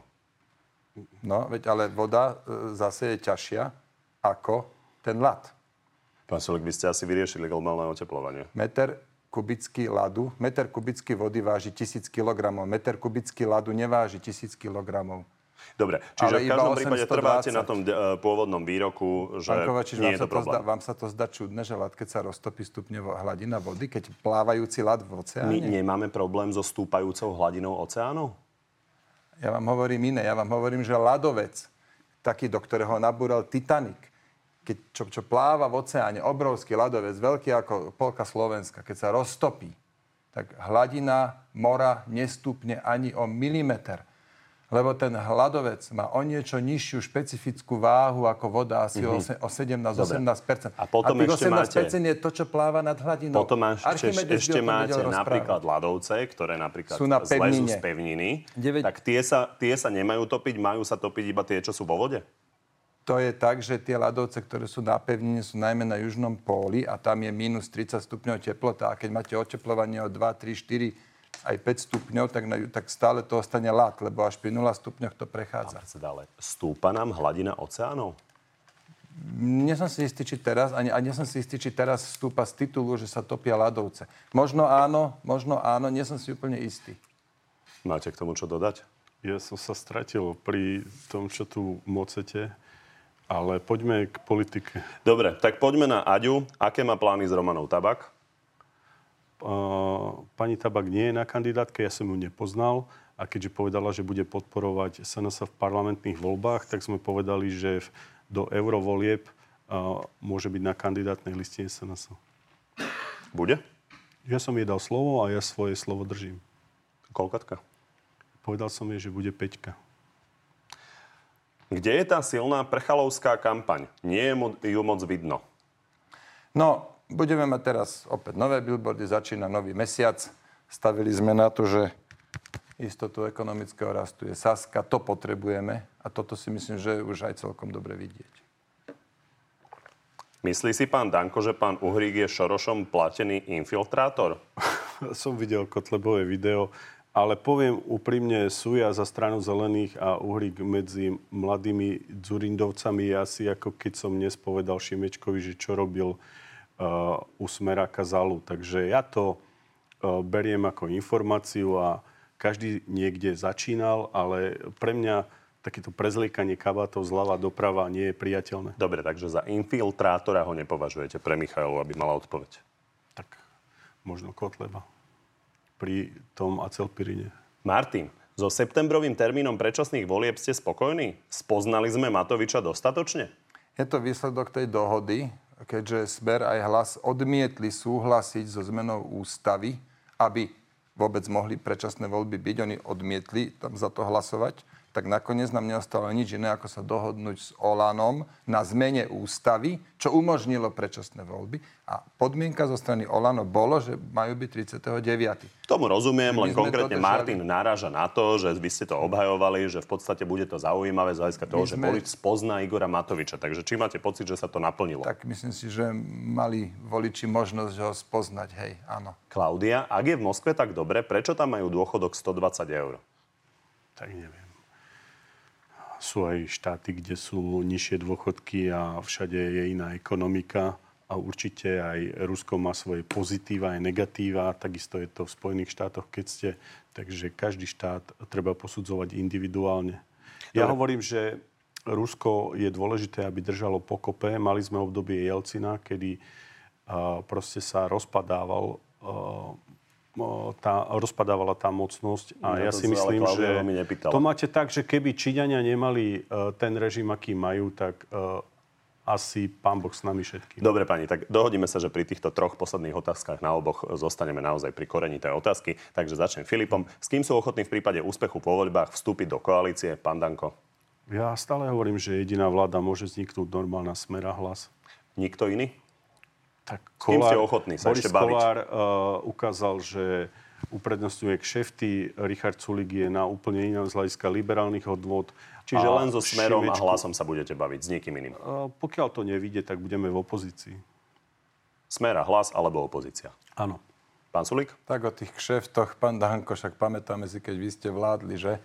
No, veď ale voda e, zase je ťažšia ako ten ľad. Pán Sulik, vy ste asi vyriešili globálne oteplovanie. Meter kubický ľadu, meter kubický vody váži 1000 kg, meter kubický ľadu neváži 1000 kg. Dobre, čiže Ale v každom prípade 820. trváte na tom e, pôvodnom výroku, že Pán Kovačič, nie vám je sa, to to zdá, problém. vám sa to zdá čudné, že ľad, keď sa roztopí stupne vo- hladina vody, keď plávajúci ľad v My oceáne? nemáme problém so stúpajúcou hladinou oceánu? Ja vám hovorím iné. Ja vám hovorím, že ľadovec, taký, do ktorého nabúral Titanic, keď, čo, čo pláva v oceáne, obrovský ľadovec, veľký ako polka Slovenska, keď sa roztopí, tak hladina mora nestúpne ani o milimeter. Lebo ten hladovec má o niečo nižšiu špecifickú váhu ako voda, asi mm-hmm. o, se- o 17-18%. A potom tých ešte 18% máte- je to, čo pláva nad hladinou. Potom ešte, by ešte tom máte napríklad ľadovce, ktoré napríklad Sú na zlezú pevnine. z pevniny. Deväť- Tak tie sa, tie sa nemajú topiť, majú sa topiť iba tie, čo sú vo vode? To je tak, že tie ľadovce, ktoré sú na pevnine, sú najmä na južnom póli a tam je minus 30 stupňov teplota. A keď máte oteplovanie o 2, 3, 4, aj 5 stupňov, tak, na, tak stále to ostane ľad, lebo až pri 0 stupňoch to prechádza. Ale stúpa nám hladina oceánov? Nie som si istý, či teraz, ani, ani nie som si istý, či teraz stúpa z titulu, že sa topia ľadovce. Možno áno, možno áno, nie som si úplne istý. Máte k tomu čo dodať? Ja som sa stratil pri tom, čo tu mocete. Ale poďme k politike. Dobre, tak poďme na Aďu. Aké má plány s Romanou Tabak? Uh, pani Tabak nie je na kandidátke, ja som ju nepoznal. A keďže povedala, že bude podporovať SNS v parlamentných voľbách, tak sme povedali, že do eurovolieb uh, môže byť na kandidátnej listine SNS. Bude? Ja som jej dal slovo a ja svoje slovo držím. Koľkatka? Povedal som jej, že bude Peťka. Kde je tá silná prchalovská kampaň? Nie je ju moc vidno. No, budeme mať teraz opäť nové billboardy, začína nový mesiac. Stavili sme na to, že istotu ekonomického rastu je Saska. To potrebujeme a toto si myslím, že je už aj celkom dobre vidieť. Myslí si pán Danko, že pán Uhrík je Šorošom platený infiltrátor? *laughs* Som videl Kotlebové video. Ale poviem úprimne, súja za stranu zelených a Uhrík medzi mladými Dzurindovcami je asi ako keď som dnes povedal Šimečkovi, že čo robil uh, u Smeráka Zalu. Takže ja to uh, beriem ako informáciu a každý niekde začínal, ale pre mňa takéto prezliekanie kabátov zľava doprava nie je priateľné. Dobre, takže za infiltrátora ho nepovažujete pre Michailu, aby mala odpoveď. Tak možno Kotleba pri tom acelpirine. Martin, so septembrovým termínom predčasných volieb ste spokojní? Spoznali sme Matoviča dostatočne? Je to výsledok tej dohody, keďže Smer aj hlas odmietli súhlasiť so zmenou ústavy, aby vôbec mohli predčasné voľby byť. Oni odmietli tam za to hlasovať tak nakoniec nám neostalo nič iné, ako sa dohodnúť s Olanom na zmene ústavy, čo umožnilo predčasné voľby. A podmienka zo strany Olano bolo, že majú byť 39. Tomu rozumiem, len konkrétne. Martin náraža na to, že vy ste to obhajovali, že v podstate bude to zaujímavé z hľadiska toho, sme... že volič spozná Igora Matoviča. Takže či máte pocit, že sa to naplnilo? Tak myslím si, že mali voliči možnosť ho spoznať, hej, áno. Klaudia, ak je v Moskve tak dobre, prečo tam majú dôchodok 120 eur? Tak neviem sú aj štáty, kde sú nižšie dôchodky a všade je iná ekonomika a určite aj Rusko má svoje pozitíva aj negatíva, takisto je to v Spojených štátoch, keď ste, takže každý štát treba posudzovať individuálne. Ja Dobre. hovorím, že Rusko je dôležité, aby držalo pokope. Mali sme obdobie Jelcina, kedy uh, proste sa rozpadával uh, tá, rozpadávala tá mocnosť. A ja, ja si myslím, že to máte tak, že keby Číňania nemali uh, ten režim, aký majú, tak uh, asi pán Boh s nami všetkým. Dobre, pani, tak dohodíme sa, že pri týchto troch posledných otázkach na oboch zostaneme naozaj pri korení tej otázky. Takže začnem Filipom. S kým sú ochotní v prípade úspechu po voľbách vstúpiť do koalície? Pán Danko. Ja stále hovorím, že jediná vláda môže vzniknúť normálna smera hlas. Nikto iný? Tak Kolár, ste ochotní sa Boris ešte baviť? Kolár uh, ukázal, že uprednostňuje kšefty. Richard Sulik je na úplne inom z hľadiska liberálnych hodnot. Čiže len so smerom Šimečku, a hlasom sa budete baviť, s niekým iným? Uh, pokiaľ to nevíde, tak budeme v opozícii. Smer a hlas alebo opozícia? Áno. Pán Sulik? Tak o tých kšeftoch, pán Danko, však pamätáme si, keď vy ste vládli, že?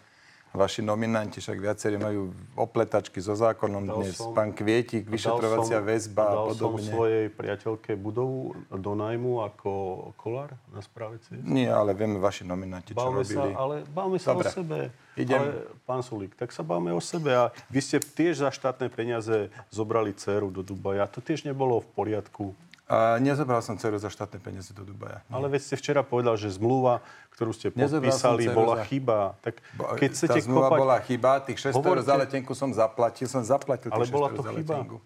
Vaši nominanti však viacerí majú opletačky so zákonom dal dnes. Som, Pán Kvietik, vyšetrovacia som, väzba a podobne. Dal som svojej priateľke budovu do najmu ako kolár na správe? Nie, ale vieme vaši nominanti, čo bavme robili. Sa, ale bavme sa Dobre. o sebe. Idem. Ale, pán Sulík, tak sa bavme o sebe. A vy ste tiež za štátne peniaze zobrali dceru do Dubaja. To tiež nebolo v poriadku. A nezobral som dceru za štátne peniaze do Dubaja. Nie. Ale veď ste včera povedal, že zmluva, ktorú ste podpísali, bola za... chyba. Tak keď chcete tá zmluva kopať... bola chyba, tých 600 Hovorte... eur za letenku som zaplatil, som zaplatil Ale tých 600 bola to za chyba. letenku.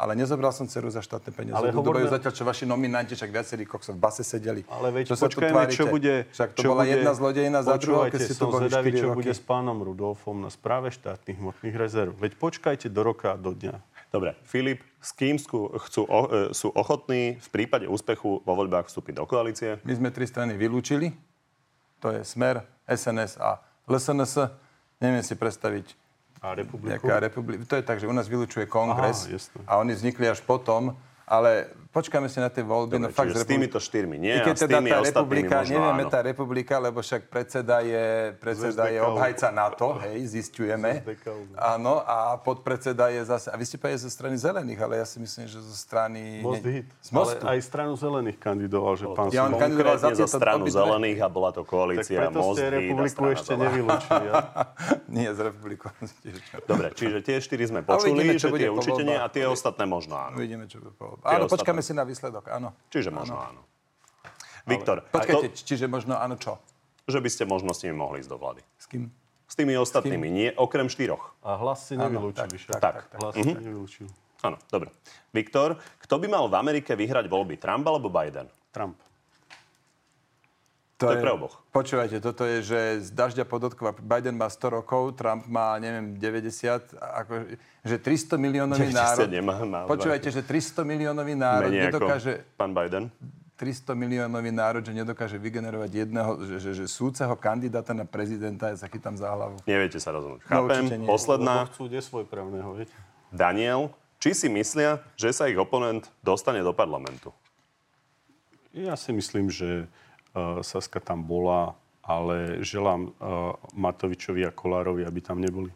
Ale nezobral som dceru za štátne peniaze. Ale do hovoríme... Dubaja, zatiaľ, čo vaši nominanti, však viacerí koksov v base sedeli. Ale veď čo počkajme, čo bude... Však to bola bude, jedna zlodejina za druhou, keď ste tu boli 4 čo bude s pánom Rudolfom na správe štátnych hmotných rezerv. Veď počkajte do roka a do dňa. Dobre, Filip, s kým chcú, chcú, e, sú ochotní v prípade úspechu vo voľbách vstúpiť do koalície? My sme tri strany vylúčili. To je Smer, SNS a LSNS. Neviem si predstaviť A republiku? Nejaká republi- to je tak, že u nás vylučuje kongres Aha, a oni vznikli až potom, ale počkáme si na tie voľby. Dobre, no fakt, s republi- týmito štyrmi nie I keď teda tá republika, možno nevieme áno. tá republika, lebo však predseda je, predseda je obhajca NATO, hej, zistujeme. Áno, a podpredseda je zase, a vy ste povedali zo strany zelených, ale ja si myslím, že zo strany... Most hit. Z mostu. Ale aj stranu zelených kandidoval, že pán Ja on kandidoval za za stranu obidve. zelených a bola to Tak koalícia preto Most, ste Hit republiku ešte nevylúčili. Ja? *laughs* Nie, z republikou. *laughs* Dobre, čiže tie štyri sme počuli, že tie určite nie a tie ostatné možno áno. Uvidíme, čo bude po Tie Áno, ostatné. Počkáme si na výsledok, áno. Čiže možno áno. Viktor, a Počkajte, to, čiže možno áno čo? že by ste možno s nimi mohli ísť do vlády. S kým? S tými ostatnými, nie okrem štyroch. A hlas si nevylúčili. však. tak, tak. Hlas si nevylúčil. Áno, dobre. Viktor, kto by mal v Amerike vyhrať voľby? Trump alebo Biden? Trump. To je pre oboch. Počúvajte, toto je, že z dažďa podotkova Biden má 100 rokov, Trump má, neviem, 90, ako, že 300 miliónový 90 národ... nemá, má Počúvajte, že 300 miliónový národ Menej nedokáže... ako pán Biden? 300 miliónový národ, že nedokáže vygenerovať jedného, že, že, že súceho kandidáta na prezidenta, ja sa chytám za hlavu. Neviete sa rozhodnúť. No, Chápem. nie. Posledná. Lebo chcú nesvojprávneho, viete? Daniel, či si myslia, že sa ich oponent dostane do parlamentu? Ja si myslím, že Saska tam bola, ale želám uh, Matovičovi a Kolárovi, aby tam neboli.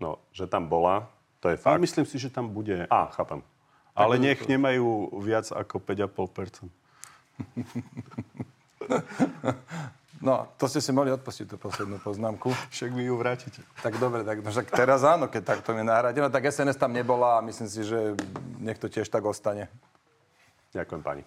No, že tam bola, to je Ale fakt. myslím si, že tam bude. Á, chápem. Ale nech nemajú viac ako 5,5%. *laughs* No, to ste si mohli odpustiť tú poslednú poznámku. Však mi ju vrátite. Tak dobre, tak no, však teraz áno, keď takto mi nahradí. No tak SNS tam nebola a myslím si, že nech to tiež tak ostane. Ďakujem pani.